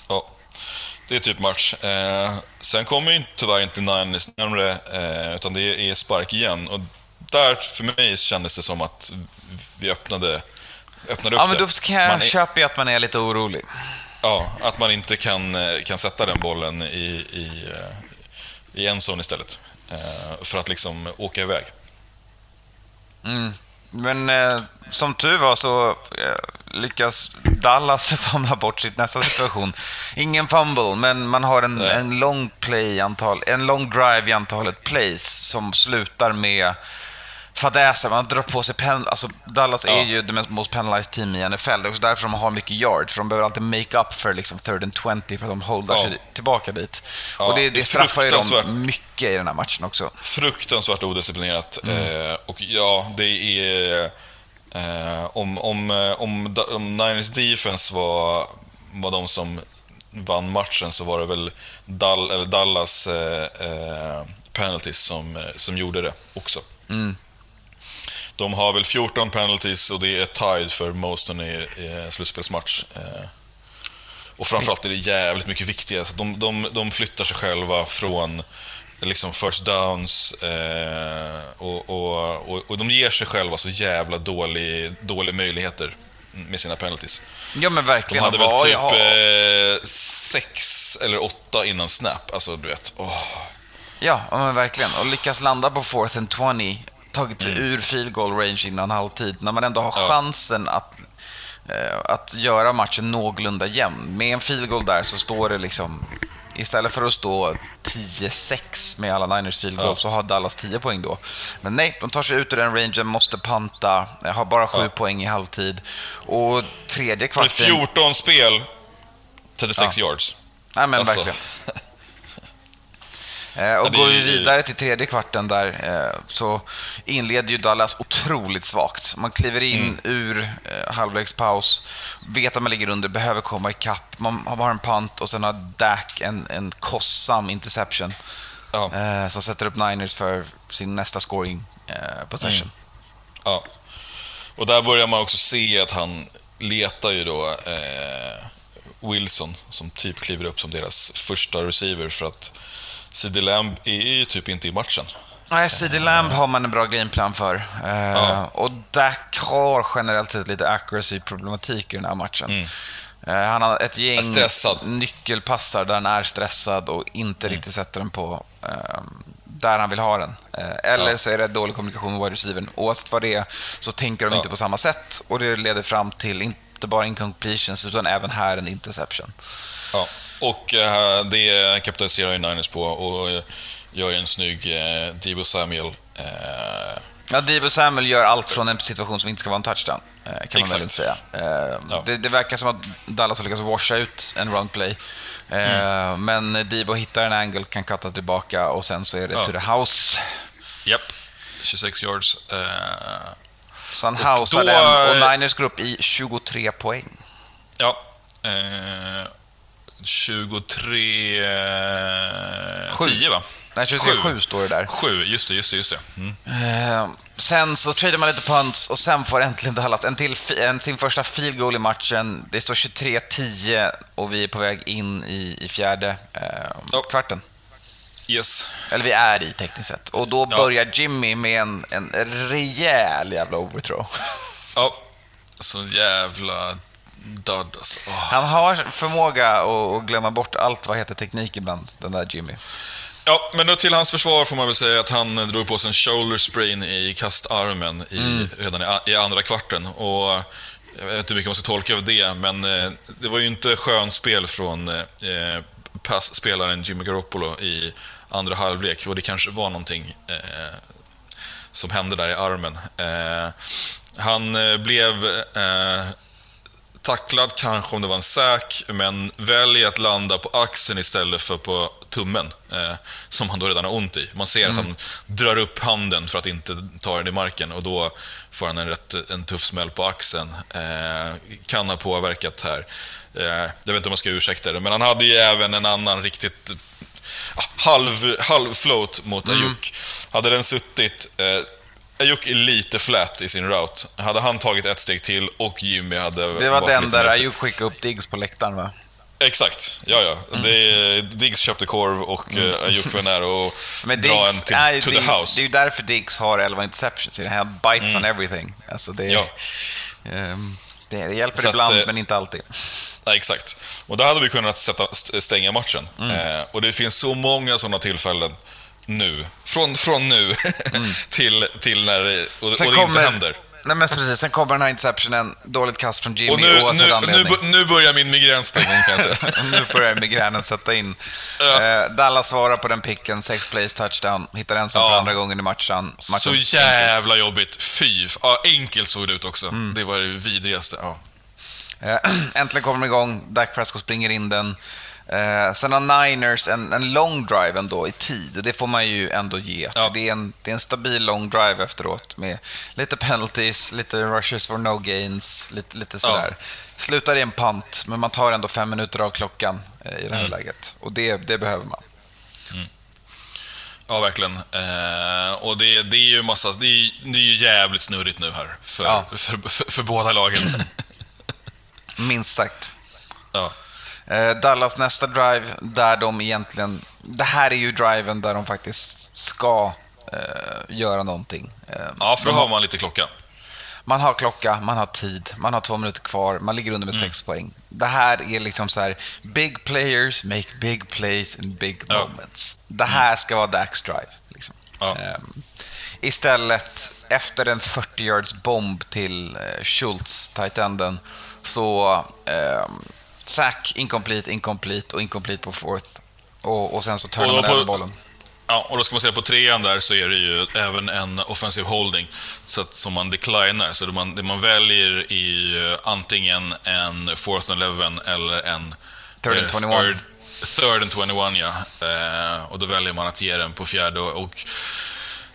Ja, det är typ match. Eh, sen kommer ju tyvärr inte Niners närmare, eh, utan det är spark igen. Och där, för mig, kändes det som att vi öppnade, öppnade upp Ja, men då kan jag Man köpa att man är lite orolig. Ja, att man inte kan, eh, kan sätta den bollen i, i, i en zon istället. Eh, För att liksom åka iväg. Mm. Men eh, som tur var så eh, lyckas Dallas [laughs] famla bort sitt nästa situation. Ingen fumble, men man har en, en lång play antal, en lång drive i antalet plays som slutar med fadäser. Man drar på sig pen, alltså Dallas Ja. är ju det mest most penalized team i NFL. Det är också därför de har mycket yards. För de behöver alltid make up för liksom third and 20 för att de holdar Ja. sig tillbaka dit. Ja, och det, det straffar ju dem mycket i den här matchen också. fruktansvärt odisciplinerat. Mm. Eh, och ja, det är... Eh, om, om, eh, om, om Niners defense var, var de som vann matchen så var det väl Dall, Dallas eh, eh, penalties som, som gjorde det också. Mm. De har väl 14 penalties och det är tied för Moston i, i slutspelsmatch. Eh, och framförallt är det jävligt mycket viktigare. Så de, de, de flyttar sig själva från liksom first downs eh, och, och, och, och de ger sig själva så jävla dålig, dåliga möjligheter med sina penalties. Ja men De verkligen. hade väl typ eh, sex eller åtta innan snap. Alltså, du vet. Ja, ja, men verkligen. Och lyckas landa på fourth and 20, tagit sig ur field goal range innan halvtid, när man ändå har Mm. Chansen att, eh, att göra matchen någorlunda jämn. Med en field goal där så står det liksom, istället för att stå 10-6 med alla Niners field goal Ja. så har Dallas 10 poäng då. Men nej, de tar sig ut ur den rangen, måste panta, eh, har bara 7 Ja. poäng i halvtid. Och tredje Det är kvarten... 14 spel, 36 Ja. yards. Nej men Alltså. verkligen. [laughs] Eh, och går vi vidare till tredje kvarten där eh, så inleder ju Dallas otroligt svagt. Man kliver in Mm. ur eh, halvlekspaus, vet att man ligger under, behöver komma ikapp. Man har en punt och sen har Dak en, en kostsam interception Ja. som sätter upp Niners för sin nästa scoring possession. Mm. Ja. Och där börjar man också se att han letar ju då eh, Wilson som typ kliver upp som deras första receiver för att CD Lamb är ju typ inte i matchen. Nej, CD Lamb har man en bra gameplan för. Eh, Ja. Och Dak har generellt sett lite accuracy-problematik i den här matchen. Mm. Eh, han har ett gäng stressad. nyckelpassar där han är stressad och inte Mm. riktigt sätter den på eh, där han vill ha den. Eh, eller Ja. så är det dålig kommunikation med wide receivern. Oavsett vad det är så tänker de Ja. inte på samma sätt och det leder fram till inte bara incompletions utan även här en interception. Ja. Och eh, det kapitaliserar ju Niners på och eh, gör en snygg eh, Debo Samuel. Eh, Ja, Debo Samuel gör allt från en situation som inte ska vara en touchdown, eh, kan man väl inte säga. Eh, Ja. det, det verkar som att Dallas har lyckats washa ut en run play. Mm. Men Debo hittar en angle, kan katta tillbaka och sen så är det Ja. to the house. Japp. 26 yards. Så han Och housear då- den och Niners går upp i 23 poäng. ja. Eh, 23... Eh, Sju. 10 va? Nej, 23 Sju. 7 står det där. 7, just det, just det, just det. Mm. Eh, sen så tradar man lite punts och sen får äntligen Dallas en till, en, sin första field goal i matchen. Det står 23-10 och vi är på väg in i, i fjärde eh, Ja. kvarten. Yes. Eller vi är i tekniskt sett. Och då Ja. börjar Jimmy med en, en rejäl jävla overthrow. Ja. Så jävla död alltså. Åh. Han har förmåga att, glömma bort allt vad heter teknik ibland, den där Jimmy. Ja, men då till hans försvar får man väl säga att han drog på sig en shoulder sprain i kastarmen i, redan i, i andra kvarten. Och jag vet inte hur mycket man ska tolka av det, men eh, det var ju inte skönspel från eh, passspelaren Jimmy Garoppolo i andra halvlek. Och det kanske var någonting eh, som hände där i armen. Eh, han eh, blev eh, tacklad kanske om det var en säk, men väljer att landa på axeln istället för på tummen, eh, som han då redan har ont i. Man ser att han drar upp handen för att inte ta den i marken och då får han en, rätt, en tuff smäll på axeln. Eh, kan ha påverkat här. Eh, jag vet inte om jag ska ursäkta det, men han hade ju även en annan riktigt ah, halv, halv float mot Ayuk. Hade den suttit... Eh, Ayuk är lite flat i sin route. Hade han tagit ett steg till och Jimmy hade... Det var den där Ayuk skickade upp Diggs på läktaren va? Exakt, ja ja. Det är, Diggs köpte korv och mm. Ayuk var nära [laughs] Men dra en till, nej, to det, the house. det är ju därför Diggs har 11 interceptions i den här bites on everything. Alltså det, Ja. ehm, det, det hjälper Så att, ibland eh, men inte alltid. Ja, exakt. Och då hade vi kunnat sätta, st- stänga matchen. Mm. Eh, och det finns så många sådana tillfällen nu. Från, från nu [laughs] till, till när det, och, och det inte kommer- händer. Nej men precis, sen kommer den här interceptionen, dåligt kast från Jimmy Och nu, oavsett nu, nu, anledning. nu börjar min migränstängning kan jag säga. [laughs] nu börjar migränen sätta in. Ja. Eh, Dallas svarar på den picken, sex plays, touchdown, hittar ensam för Ja. andra gången i matchen. Så matchen jävla jobbigt. Fy. Ja, enkelt såg det ut också. Mm. Det var det vidrigaste. Ja. Eh, [clears throat] Äntligen kommer de igång, Dak Prescott springer in den. Eh, sen har Niners en, en lång drive ändå i tid och det får man ju ändå ge. Ja. För Det, är en, det är en stabil lång drive efteråt med lite penalties, lite rushes for no gains, lite, lite sådär. Slutar i en punt, men man tar ändå fem minuter av klockan eh, i det här Mm. läget. Och det, det behöver man. Ja, verkligen. Eh, och det, det är ju massa, det är, det är ju jävligt snurrigt nu här för, Ja. för, för, för båda lagen. Minst sagt. ja. Eh, Dallas nästa drive, där de egentligen... Det här är ju driven där de faktiskt ska eh, göra någonting. Eh, ja, för då har man lite klocka. Man har klocka, man har tid, man har två minuter kvar, man ligger under med Mm. sex poäng. Det här är liksom så här, big players make big plays in big Ja. moments. Det här ska vara Dax drive. Liksom. Ja. Ehm, istället, efter en 40 yards bomb till eh, Schultz, tight enden, så um, sack, incomplete, incomplete och incomplete på fourth. Och, och sen så turnar man över bollen. Ja, och då ska man säga på trean där så är det ju även en offensiv holding så att, som man declinar. Så det man, det man väljer är ju antingen en fourth and eleven eller en Third and eh, 21. Third, third and 21, ja. Eh, och då väljer man att ge den på fjärde. Och, och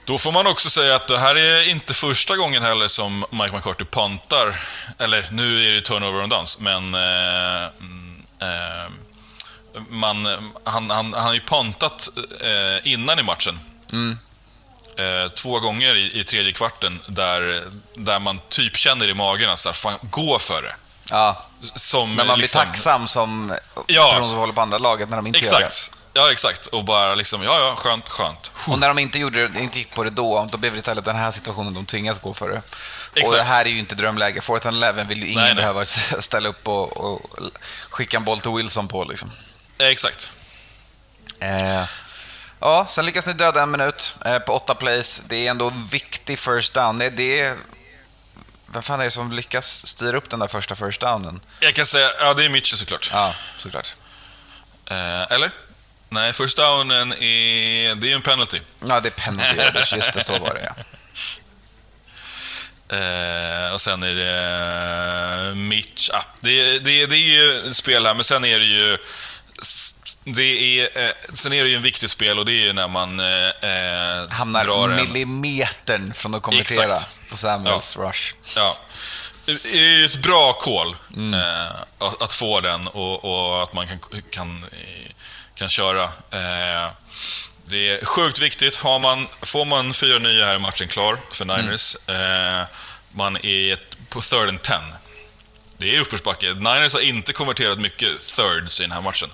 då får man också säga att det här är inte första gången heller som Mike McCarthy puntar. Eller nu är det turnover och dans, men eh, mm, eh, man, han, han, han har ju puntat eh, innan i matchen. Eh, två gånger i, i tredje kvarten där, där man typ känner i magen att så här, fan, gå för det. Ja, Som, när man liksom, blir tacksam som Ja. person som håller på andra laget när de inte gör det. Ja, exakt. Och bara liksom, ja, ja, skönt, skönt. Och när de inte, gjorde det, inte gick på det då, då blev det istället den här situationen de tvingas gå för det. Och Exakt. det här är ju inte drömläge. Fourth and eleven vill ju ingen Nej, nej. behöva ställa upp och, och skicka en boll till Wilson på. Liksom. Exakt. Eh, ja, sen lyckas ni döda en minut eh, på åtta plays. Det är ändå en viktig first down. Det, det är... Vem fan är det som lyckas styra upp den där första first downen? Jag kan säga, ja, det är Mitchell såklart. Ja, såklart. Eh, eller? Nej, first downen är, det är ju en penalty. Ja, det är penalty. Just det, så var det ja. [laughs] Eh, och sen är det eh, Mitch. Ah, det, det, det är ju spel här, men sen är det ju... Det är, eh, sen är det ju en viktigt spel och det är ju när man eh, eh, Hamnar drar en... millimetern från att konvertera Exakt. på Samuels rush. Ja. Det är ju ett bra call Mm. eh, att, att få den och, och att man kan, kan, kan köra. Eh, det är sjukt viktigt. Har man, får man fyra nya här i matchen klar för Niners, Mm. man är på third and ten. Det är uppförsbacke. Niners har inte konverterat mycket thirds i den här matchen.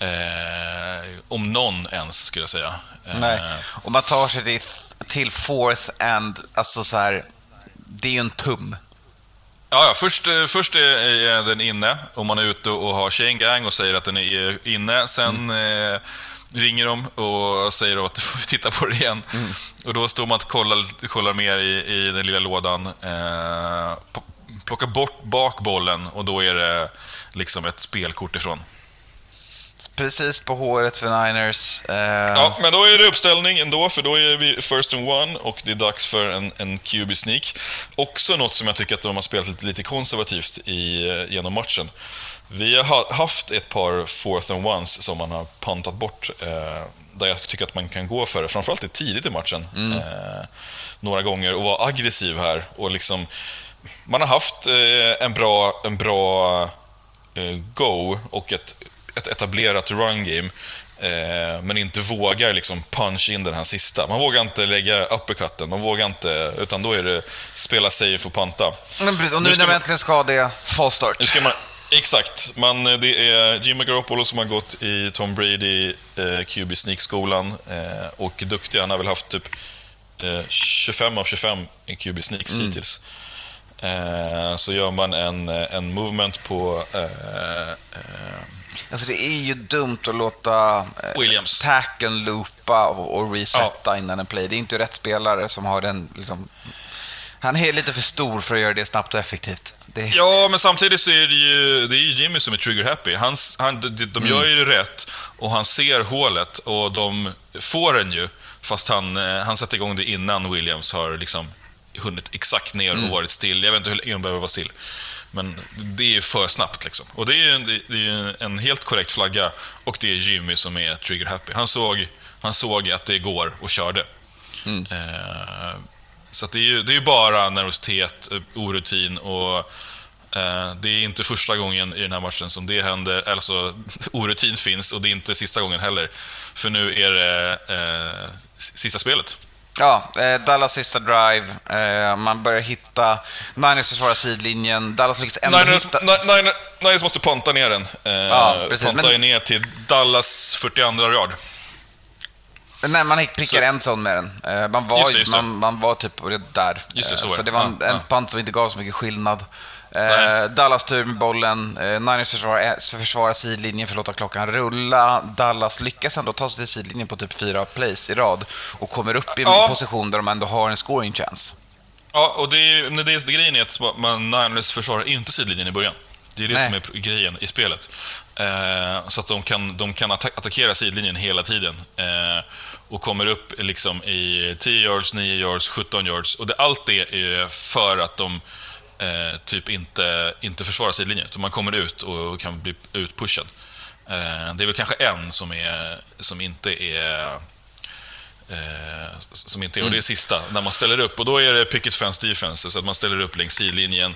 Eh, om någon ens, skulle jag säga. Eh, Nej, och man tar sig till, till fourth and, alltså så här, det är ju en tum. Ja, ja först, eh, först är den inne och man är ute och har chain gang och säger att den är inne. Sen eh, ringer de och säger att [laughs] du får titta på det igen. Och då står man och kollar, kollar mer i, i den lilla lådan. Eh, p- plockar bort bakbollen och då är det liksom ett spelkort ifrån. Precis på håret för Niners. Eh, Ja, men då är det uppställning ändå, för då är vi first and one och det är dags för en, en QB-sneak. Också något som jag tycker att de har spelat lite, lite konservativt i, eh, genom matchen. Vi har ha- haft ett par fourth and ones som man har pantat bort, eh, där jag tycker att man kan gå för det, framförallt lite tidigt i matchen. Eh, några gånger och vara aggressiv här och liksom... Man har haft eh, en bra, en bra eh, go och ett, ett etablerat run game. Eh, men inte vågar liksom punch in den här sista. Man vågar inte lägga uppercutten, man vågar inte, utan då är det spela safe och panta. men precis, och nu nu när man- äntligen ska ha det, fall start. Nu ska man, exakt, man, det är Jimmy Garoppolo som har gått i Tom Brady eh, QB Sneak-skolan eh, och duktig. Han har väl haft typ eh, 25 av 25 i QB Sneaks Mm. hittills. Eh, så gör man en, eh, en movement på eh, eh, Alltså det är ju dumt att låta eh, Williams. tacken loopa och, och resetta innan en play. Det är inte rätt spelare som har den liksom, Han är lite för stor för att göra det snabbt och effektivt. Det... Ja, men samtidigt så är det ju, det är ju Jimmy som är trigger-happy. Han, han, de, de gör ju det rätt och han ser hålet och de får den ju. Fast han, eh, han sätter igång det innan Williams har liksom hunnit exakt ner och varit still. Jag vet inte hur länge de behöver vara still. Men det är för snabbt liksom. Och det är en, det är en helt korrekt flagga och det är Jimmy som är trigger-happy. Han såg, han såg att det går och körde. Eh, så det är ju det är bara nervositet, eh, orutin och eh, det är inte första gången i den här matchen som det händer. Alltså, [laughs] orutin finns och det är inte sista gången heller. För nu är det eh, sista spelet. Ja, eh, Dallas sista drive. Eh, man börjar hitta... Niners försvarar sidlinjen. Dallas lyckas ändå Niners, hitta... Ni- Niners, Niners måste ponta ner den. Eh, Ja, precis, ponta men- ner till Dallas 42 yard. Nej, man prickar en sån med den. Eh, man, var, Just det, just det. Man, man var typ där. Just det, så Eh, så det. var en, Ja, en punt som inte gav så mycket skillnad. Eh. Dallas tur med bollen. Eh, Niners försvarar, eh, försvarar sidlinjen för att låta klockan rulla. Dallas lyckas ändå ta sig till sidlinjen på typ fyra plays i rad och kommer upp i en Ja. position där de ändå har en scoring chance. Ja, och det är, ju- det är, grejen är att man, Niners försvarar inte sidlinjen i början. Det är det Nej. som är grejen i spelet. Eh, så att de kan, de kan atta- attackera sidlinjen hela tiden. Eh, och kommer upp liksom i 10 yards, 9 yards, 17 yards. Och det, allt det är för att de eh, typ inte, inte försvarar sidlinjen. Utan man kommer ut och kan bli utpushad. Eh, det är väl kanske en som, är, som inte är Eh, som inte är, och det är sista, när man ställer upp. Och då är det picket fence defense, så att man ställer upp längs sidlinjen.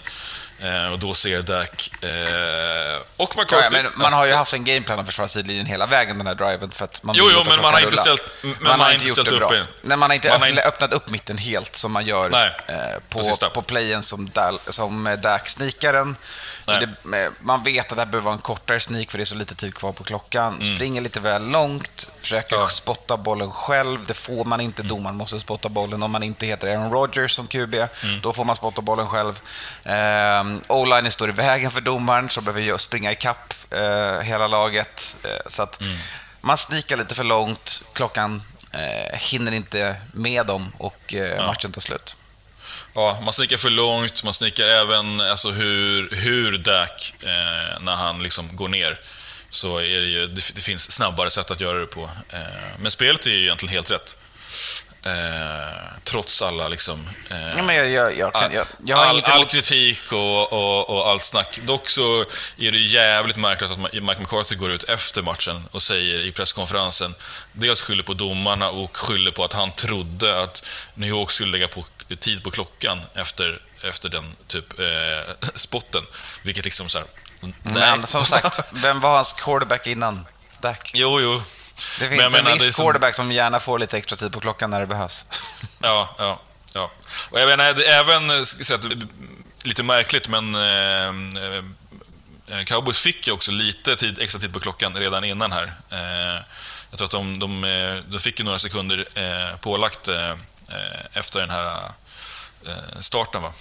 Eh, och då ser Dak eh, och Ja, McCarthy... men man har ju haft en gameplan att försvara sidlinjen hela vägen den här driven för att man Jo, jo, men man har inte ställt- men man har inte ställt upp en- Nej, man har inte man öppnat, öppnat upp mitten helt som man gör Nej, eh, på på, playen som, Dal, som Dak. Nej. Det, man vet att det här behöver vara en kortare sneak för det är så lite tid kvar på klockan. Springer lite väl långt, försöker Mm. Ja. spotta bollen själv. Det får man inte. Domaren måste spotta bollen om man inte heter Aaron Rodgers som QB. Mm. Då får man spotta bollen själv. Um, O-line står i vägen för domaren som behöver springa ikapp eh, hela laget. Eh, så att Mm. man snikar lite för långt. Klockan eh, hinner inte med dem och eh, matchen tar slut. Ja, man snickar för långt, man snickar även alltså, hur, hur Dak, eh, när han liksom går ner, så är det ju, det, det finns snabbare sätt att göra det på. Eh, men spelet är ju egentligen helt rätt. Eh, trots alla liksom... Eh, men jag, jag, jag, kan, all, all kritik och, och, och allt snack. Dock så är det jävligt märkligt att Mike McCarthy går ut efter matchen och säger i presskonferensen, dels skyller på domarna och skyller på att han trodde att New York skulle lägga på tid på klockan efter, efter den typ eh, [laughs] spotten. Vilket liksom så här, Men som sagt, [laughs] vem var hans quarterback innan? Dak. jo, jo. Det Men finns jag en menar, viss som- quarterback som gärna får lite extra tid på klockan när det behövs. [laughs] Ja, ja, ja. Och jag menar, även, eh, säga, att, lite märkligt, men eh, eh, Cowboys fick ju också lite tid, extra tid på klockan redan innan här. Eh, jag tror att de, de, eh, de fick några sekunder eh, pålagt eh, efter den här starten, va?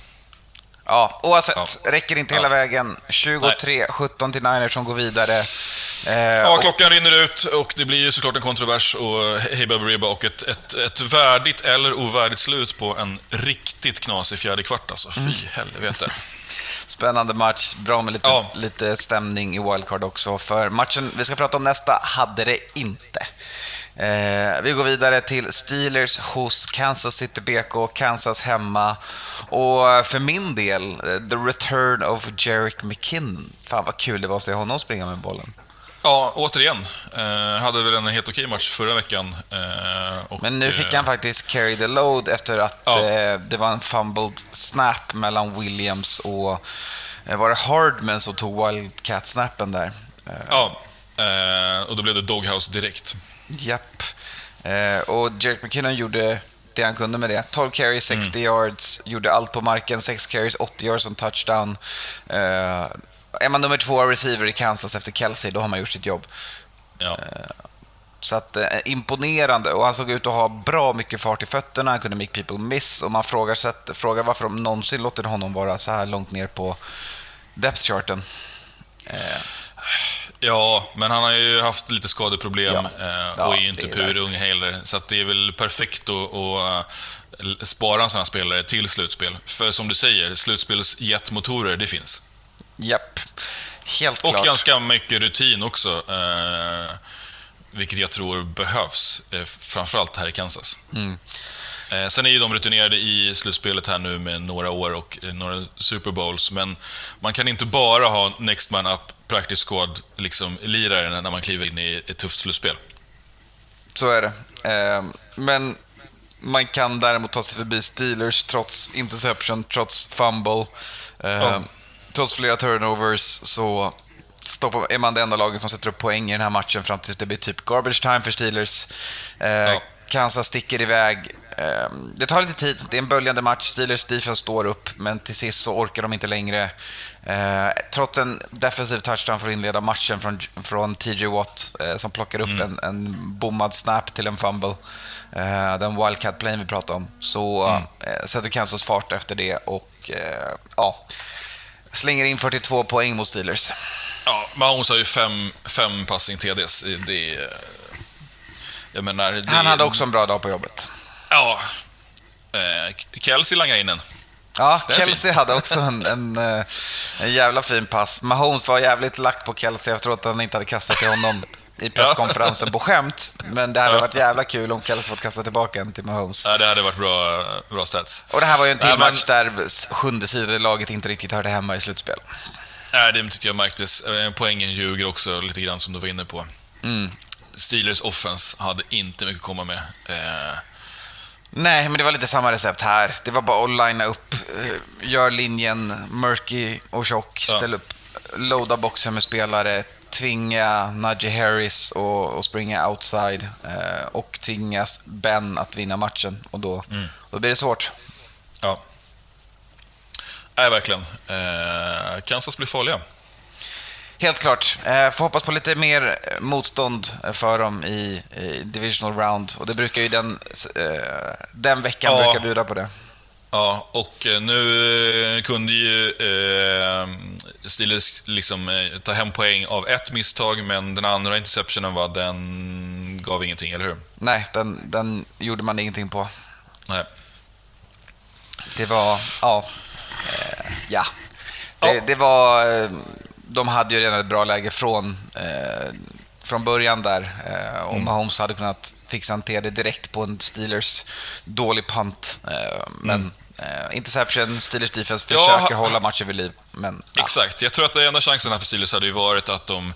Ja, oavsett, Ja. räcker inte Ja. hela vägen. 23-17 till Niners som går vidare. Eh, Ja, och- klockan rinner ut och det blir ju såklart en kontrovers och hej baberiba och ett, ett, ett värdigt eller ovärdigt slut på en riktigt knasig fjärde kvart alltså. Fy helvete. Spännande match, bra med lite, Ja. lite stämning i wildcard också. För matchen vi ska prata om nästa hade det inte. Eh, vi går vidare till Steelers hos Kansas City BK, Kansas hemma. Och för min del, eh, the return of Jerick McKinnon. Fan vad kul det var att se honom springa med bollen. Ja, återigen. Eh, hade väl en helt okej match förra veckan. Eh, och, Men nu fick eh, han faktiskt carry the load efter att Ja. eh, det var en fumbled snap mellan Williams och eh, var det Hardman som tog wildcat-snappen där? Eh, Ja, eh, och då blev det Doghouse direkt. Japp. Eh, och Jerick McKinnon gjorde det han kunde med det. 12 carries, 60 Mm. yards, gjorde allt på marken, 6 carries, 80 yards som touchdown. Eh, är man nummer två receiver i Kansas efter Kelsey, då har man gjort sitt jobb. Ja. Så att, eh, imponerande och han såg ut att ha bra mycket fart i fötterna, han kunde make people miss och man frågar, sig, frågar varför de någonsin låter honom vara så här långt ner på depth charten. Eh, ja, men han har ju haft lite skadeproblem Ja. eh, och är ju inte är purung heller. Så det är väl perfekt att, att l- spara sådana spelare till slutspel. För som du säger, slutspelsjetmotorer, det finns. Japp. Helt Och klart. ganska mycket rutin också. Eh, vilket jag tror behövs, eh, framförallt här i Kansas. Mm. Eh, sen är ju de rutinerade i slutspelet här nu med några år och eh, några Super Bowls, men man kan inte bara ha Next Man Up Practice Squad liksom lirare när man kliver in i ett tufft slutspel. Så är det. Eh, men man kan däremot ta sig förbi Steelers trots interception, trots fumble, eh, Ja. trots flera turnovers så stoppar, är man det enda laget som sätter upp poäng i den här matchen fram tills det blir typ garbage time för Steelers. Eh, Kansas sticker iväg. Eh, det tar lite tid, det är en böljande match. Steelers defense står upp, men till sist så orkar de inte längre. Eh, trots en defensiv touchdown för att inleda matchen från, från TJ Watt eh, som plockar upp en, en bommad snap till en fumble. Eh, den wildcat playen vi pratade om. Så eh, sätter Kansas fart efter det och eh, ja, slänger in 42 poäng mot Steelers. Ja, Mahomes har ju fem, fem passing TDs. Det. Jag menar... Det, Han hade också en bra dag på jobbet. Ja. Eh, Kelsey langar in en. Ja, är Kelsey hade också en, [laughs] en, eh, en jävla fin pass. Mahomes var jävligt lack på Kelsey efteråt att han inte hade kastat till honom i presskonferensen på skämt. Men det hade Ja. varit jävla kul om Kelsey fått kasta tillbaka en till Mahomes. Ja, det hade varit bra, bra stats. Och det här var ju en till men- match där sjunde laget inte riktigt hörde hemma i slutspel. Nej, det tyckte jag märktes. Eh, Poängen ljuger också lite grann som du var inne på. Mm. Steelers offense hade inte mycket att komma med. Eh, Nej, men det var lite samma recept här. Det var bara att linea upp, eh, gör linjen murky och tjock, Ja. ställa upp, loada boxen med spelare, tvinga Najee Harris och, och springa outside eh, och tvinga Ben att vinna matchen. Och då, Mm. då blir det svårt. ja. Nej, verkligen. Eh, Kansas blir farliga. Helt klart. Eh, får hoppas på lite mer eh, motstånd eh, för dem i, i Divisional Round. Och det brukar ju den, eh, den veckan Ja. brukar bjuda på det. Ja, och eh, nu kunde ju eh, Steelers liksom eh, ta hem poäng av ett misstag, men den andra interceptionen var, den gav ingenting, eller hur? Nej, den, den gjorde man ingenting på. Nej. Det var, ja. Eh, ja. Det, Ja. det var, de hade ju redan ett bra läge från, eh, från början där. Eh, och Mahomes hade kunnat fixa en TD direkt på en Steelers dålig punt. Eh, men eh, interception, Steelers defense Ja, försöker ha- hålla matchen vid liv. Men ja. Exakt. Jag tror att den enda chansen här för Steelers hade ju varit att de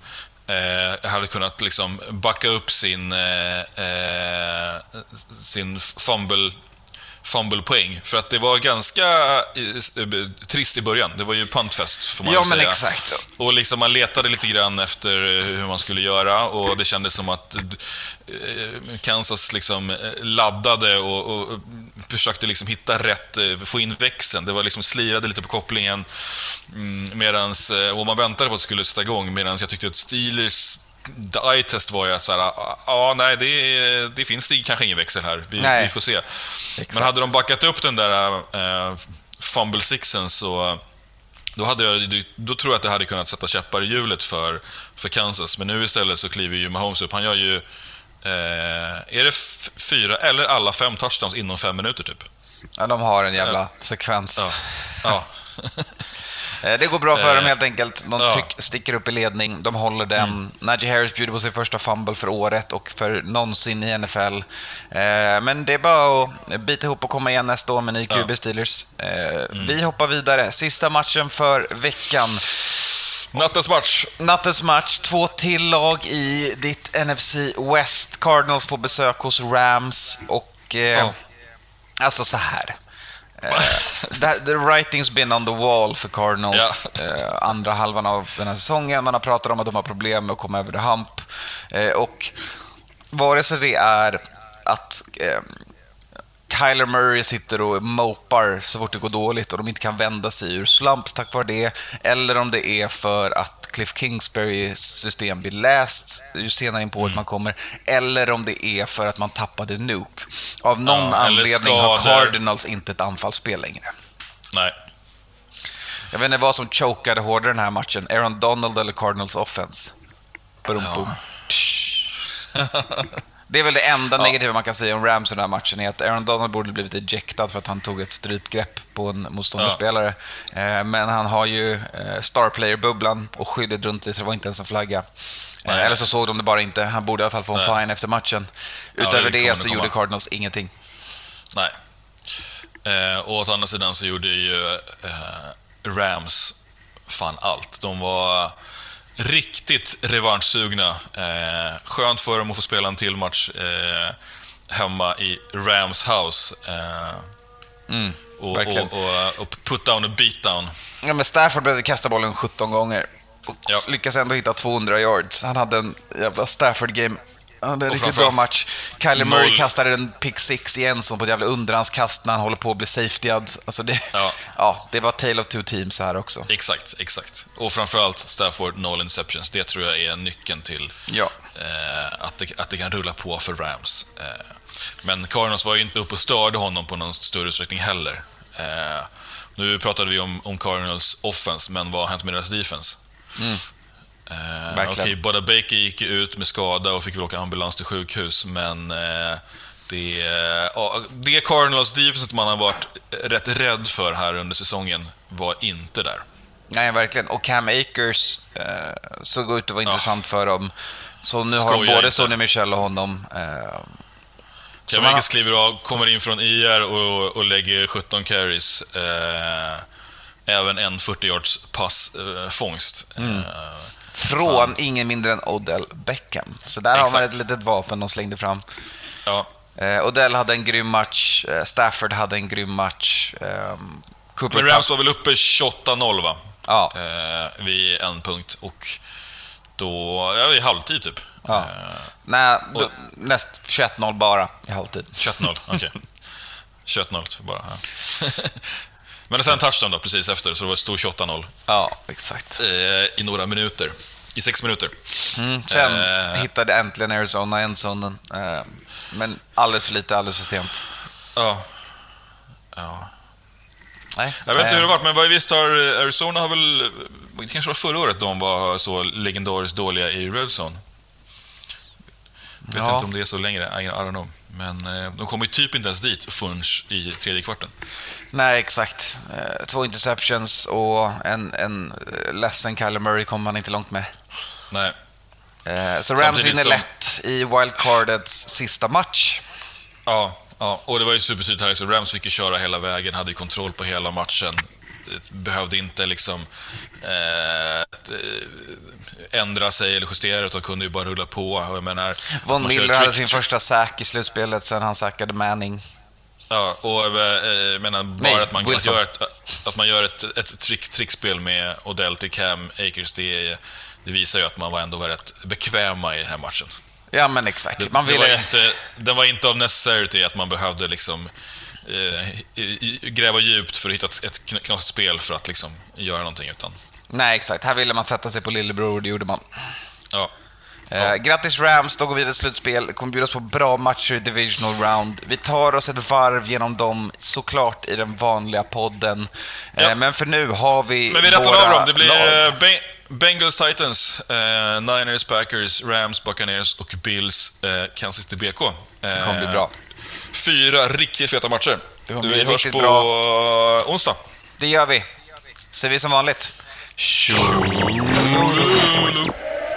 eh, hade kunnat liksom backa upp sin, eh, eh, sin fumble, fumblepoäng. För att det var ganska eh, trist i början. Det var ju puntfest, får man Ja, väl men säga. exakt. Och liksom man letade lite grann efter eh, hur man skulle göra och det kändes som att eh, Kansas liksom eh, laddade och, och försökte liksom hitta rätt, eh, få in växeln. Det var liksom slirade lite på kopplingen mm, medans, eh, och man väntade på att det skulle sätta igång medan jag tyckte att Steelers the eye test var ju att så här, ah, ja, nej, det, det finns det kanske ingen växel här. Vi, vi får se. Men hade de backat upp den där eh, fumble sixen så då, hade jag, då tror jag att det hade kunnat sätta käppar i hjulet för, för Kansas. Men nu istället så kliver ju Mahomes upp. Han gör ju... Eh, är det fyra eller alla fem touchdowns inom fem minuter typ? Ja, de har en jävla sekvens. Ja. ja. [laughs] [laughs] Eh, Det går bra för Eh, dem helt enkelt. De ja. sticker upp i ledning, de håller den. Mm. Najee Harris bjuder på sin första fumble för året och för någonsin i NFL. Eh, Men det är bara att bita ihop och komma igen nästa år med ny QB Ja. Steelers. Eh, Mm. Vi hoppar vidare. Sista matchen för veckan. Nattens match. Nattens match, två till lag i ditt NFC West. Cardinals på besök hos Rams och... Eh, Ja. Alltså så här. Eh, the, writing's been on the wall för Cardinals. Eh, andra halvan av den här säsongen. Man har pratat om att de har problem med att komma över the hump. Eh, och vare sig det är att Kyler Murray sitter och mopar så fort det går dåligt och de inte kan vända sig ur slumps tack vare det. Eller om det är för att Cliff Kingsburys system blir läst ju senare in på Mm. året man kommer. Eller om det är för att man tappade Nuke. Av någon Ja, anledning har. Cardinals inte ett anfallsspel längre. Nej. Jag vet inte vad som chokade hårdare den här matchen. Aaron Donald eller Cardinals offense? Brum, Ja. [laughs] Det är väl det enda Ja. negativa man kan säga om Rams i den här matchen, är att Aaron Donald borde blivit ejectad för att han tog ett strypgrepp på en motståndarspelare. Eh, Men han har ju eh, star player-bubblan och skyddet runt sig, så det var inte ens en flagga. Eh, Nej. Eller så såg de det bara inte. Han borde i alla fall få en Nej. fine efter matchen. Ja, Utöver det det, så gjorde. Cardinals ingenting. Nej. Eh, och åt andra sidan så gjorde ju eh, Rams fan allt. De var riktigt revanschsugna. Eh, skönt för dem att få spela en till match eh, hemma i Rams house. Eh, Mm, och, verkligen. och, och, och put down a beat down. Ja, men Stafford behövde kasta bollen 17 gånger och Ja. lyckas ändå hitta 200 yards. Han hade en jävla Stafford-game. Han hade en riktigt bra match. Kyler Murray noll- kastade en pick six i Enson på ett jävla underhandskast när han håller på att bli safetyad. Alltså det, ja. [laughs] Ja. det var tale of two teams här också. Exakt, exakt. Och framförallt Stafford, noll interceptions. Det tror jag är nyckeln till Ja. eh, att, det, att det kan rulla på för Rams. Eh, men Cardinals var ju inte uppe och störde honom på någon större utsträckning heller. Eh, nu pratade vi om, om Cardinals offense, men vad har hänt med deras defense? Eh, Verkligen. Okej, Boda Baker gick ut med skada och fick väl åka ambulans till sjukhus, men eh, det, ja, det Cardinals defense man har varit rätt rädd för här under säsongen var inte där. Nej, verkligen. Och Cam Akers eh, såg ut att vara intressant för dem. Så nu har de både. Sonny Michel och honom. Eh, Cam Akers kliver av, kommer in från IR och, och lägger 17 carries. Eh, även en 40 yards passfångst. Mm. Från ingen mindre än Odell Beckham. Så där har man Exakt. ett litet vapen de slängde fram. ja, Eh, Odell hade en grym match, eh, Stafford hade en grym match. Eh, Cooper men Rams var väl uppe 28-0 va? Ja, Eh, vid en punkt och då, ja i halvtid typ. Ja. Eh, nej, och- då, näst 21-0 bara i halvtid. 21-0, okej. [laughs] 21-0 bara. [laughs] Men sen en touchdown då precis efter, så det var stod 28-0 Ja, exakt. eh, i några minuter. I sex minuter. Mm, sen Eh. hittade äntligen Arizona endzonen. Eh, men alldeles för lite, alldeles för sent. Ja. ja. Nej. Jag vet inte eh, hur det varit, men vad visst har eh, Arizona har väl... Det kanske var förra året de var så legendariskt dåliga i Red Zone. Vet Ja. inte om det är så längre, I, I don't know. Men eh, de kommer ju typ inte ens dit förrän i tredje kvarten. Nej, exakt. Eh, två interceptions och en, en eh, ledsen Kyler Murray kommer man inte långt med. Nej. Eh, så Rams vinner som- lätt i wildcardets sista match. Ja, ja, och det var ju supertydligt här. Så Rams fick ju köra hela vägen, hade ju kontroll på hela matchen. Behövde inte liksom eh, eh, ändra sig eller justera, utan kunde ju bara rulla på. Och jag menar, Von Miller hade sin första sack i slutspelet sen han sackade Manning. Ja, och eh, jag menar bara Nej, att man, Wilson. gör ett, att man gör ett, ett trick, trickspel med Odell till Cam Akers, det, det visar ju att man var ändå var rätt bekväma i den här matchen. Ja, men exakt. Man det var ville... inte, den var inte av necessity att man behövde liksom gräva djupt för att hitta ett, ett kn- knasigt spel för att liksom göra någonting, utan Nej, exakt. Här ville man sätta sig på lillebror och det gjorde man. ja. Eh, grattis Rams, då går vi vidare till slutspel. Kommer bjudas på bra matcher i Divisional Round. Vi tar oss ett varv genom dem, såklart i den vanliga podden. Eh, Ja. men för nu har vi Men vi rättar våra av dem. Det blir lag. eh, Be- Bengals, Titans, eh, Niners, Packers, Rams, Buccaneers och Bills, eh, Kansas City BK. Eh, Det kommer bli bra. Fyra riktigt feta matcher. Vi hörs på bra. onsdag. Det gör vi. Ser vi som vanligt.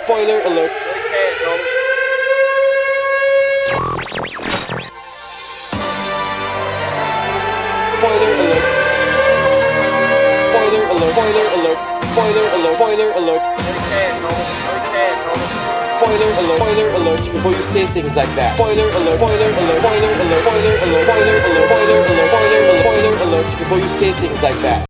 Spoiler alert. Spoiler alert. Spoiler alert. Spoiler alert. Spoiler alert. Spoiler alert. Spoiler alert, spoiler alert before you say things like that. Spoiler alert, spoiler alert, spoiler alert, spoiler alert, spoiler alert, spoiler alert, spoiler alert, spoiler alert before you say things like that.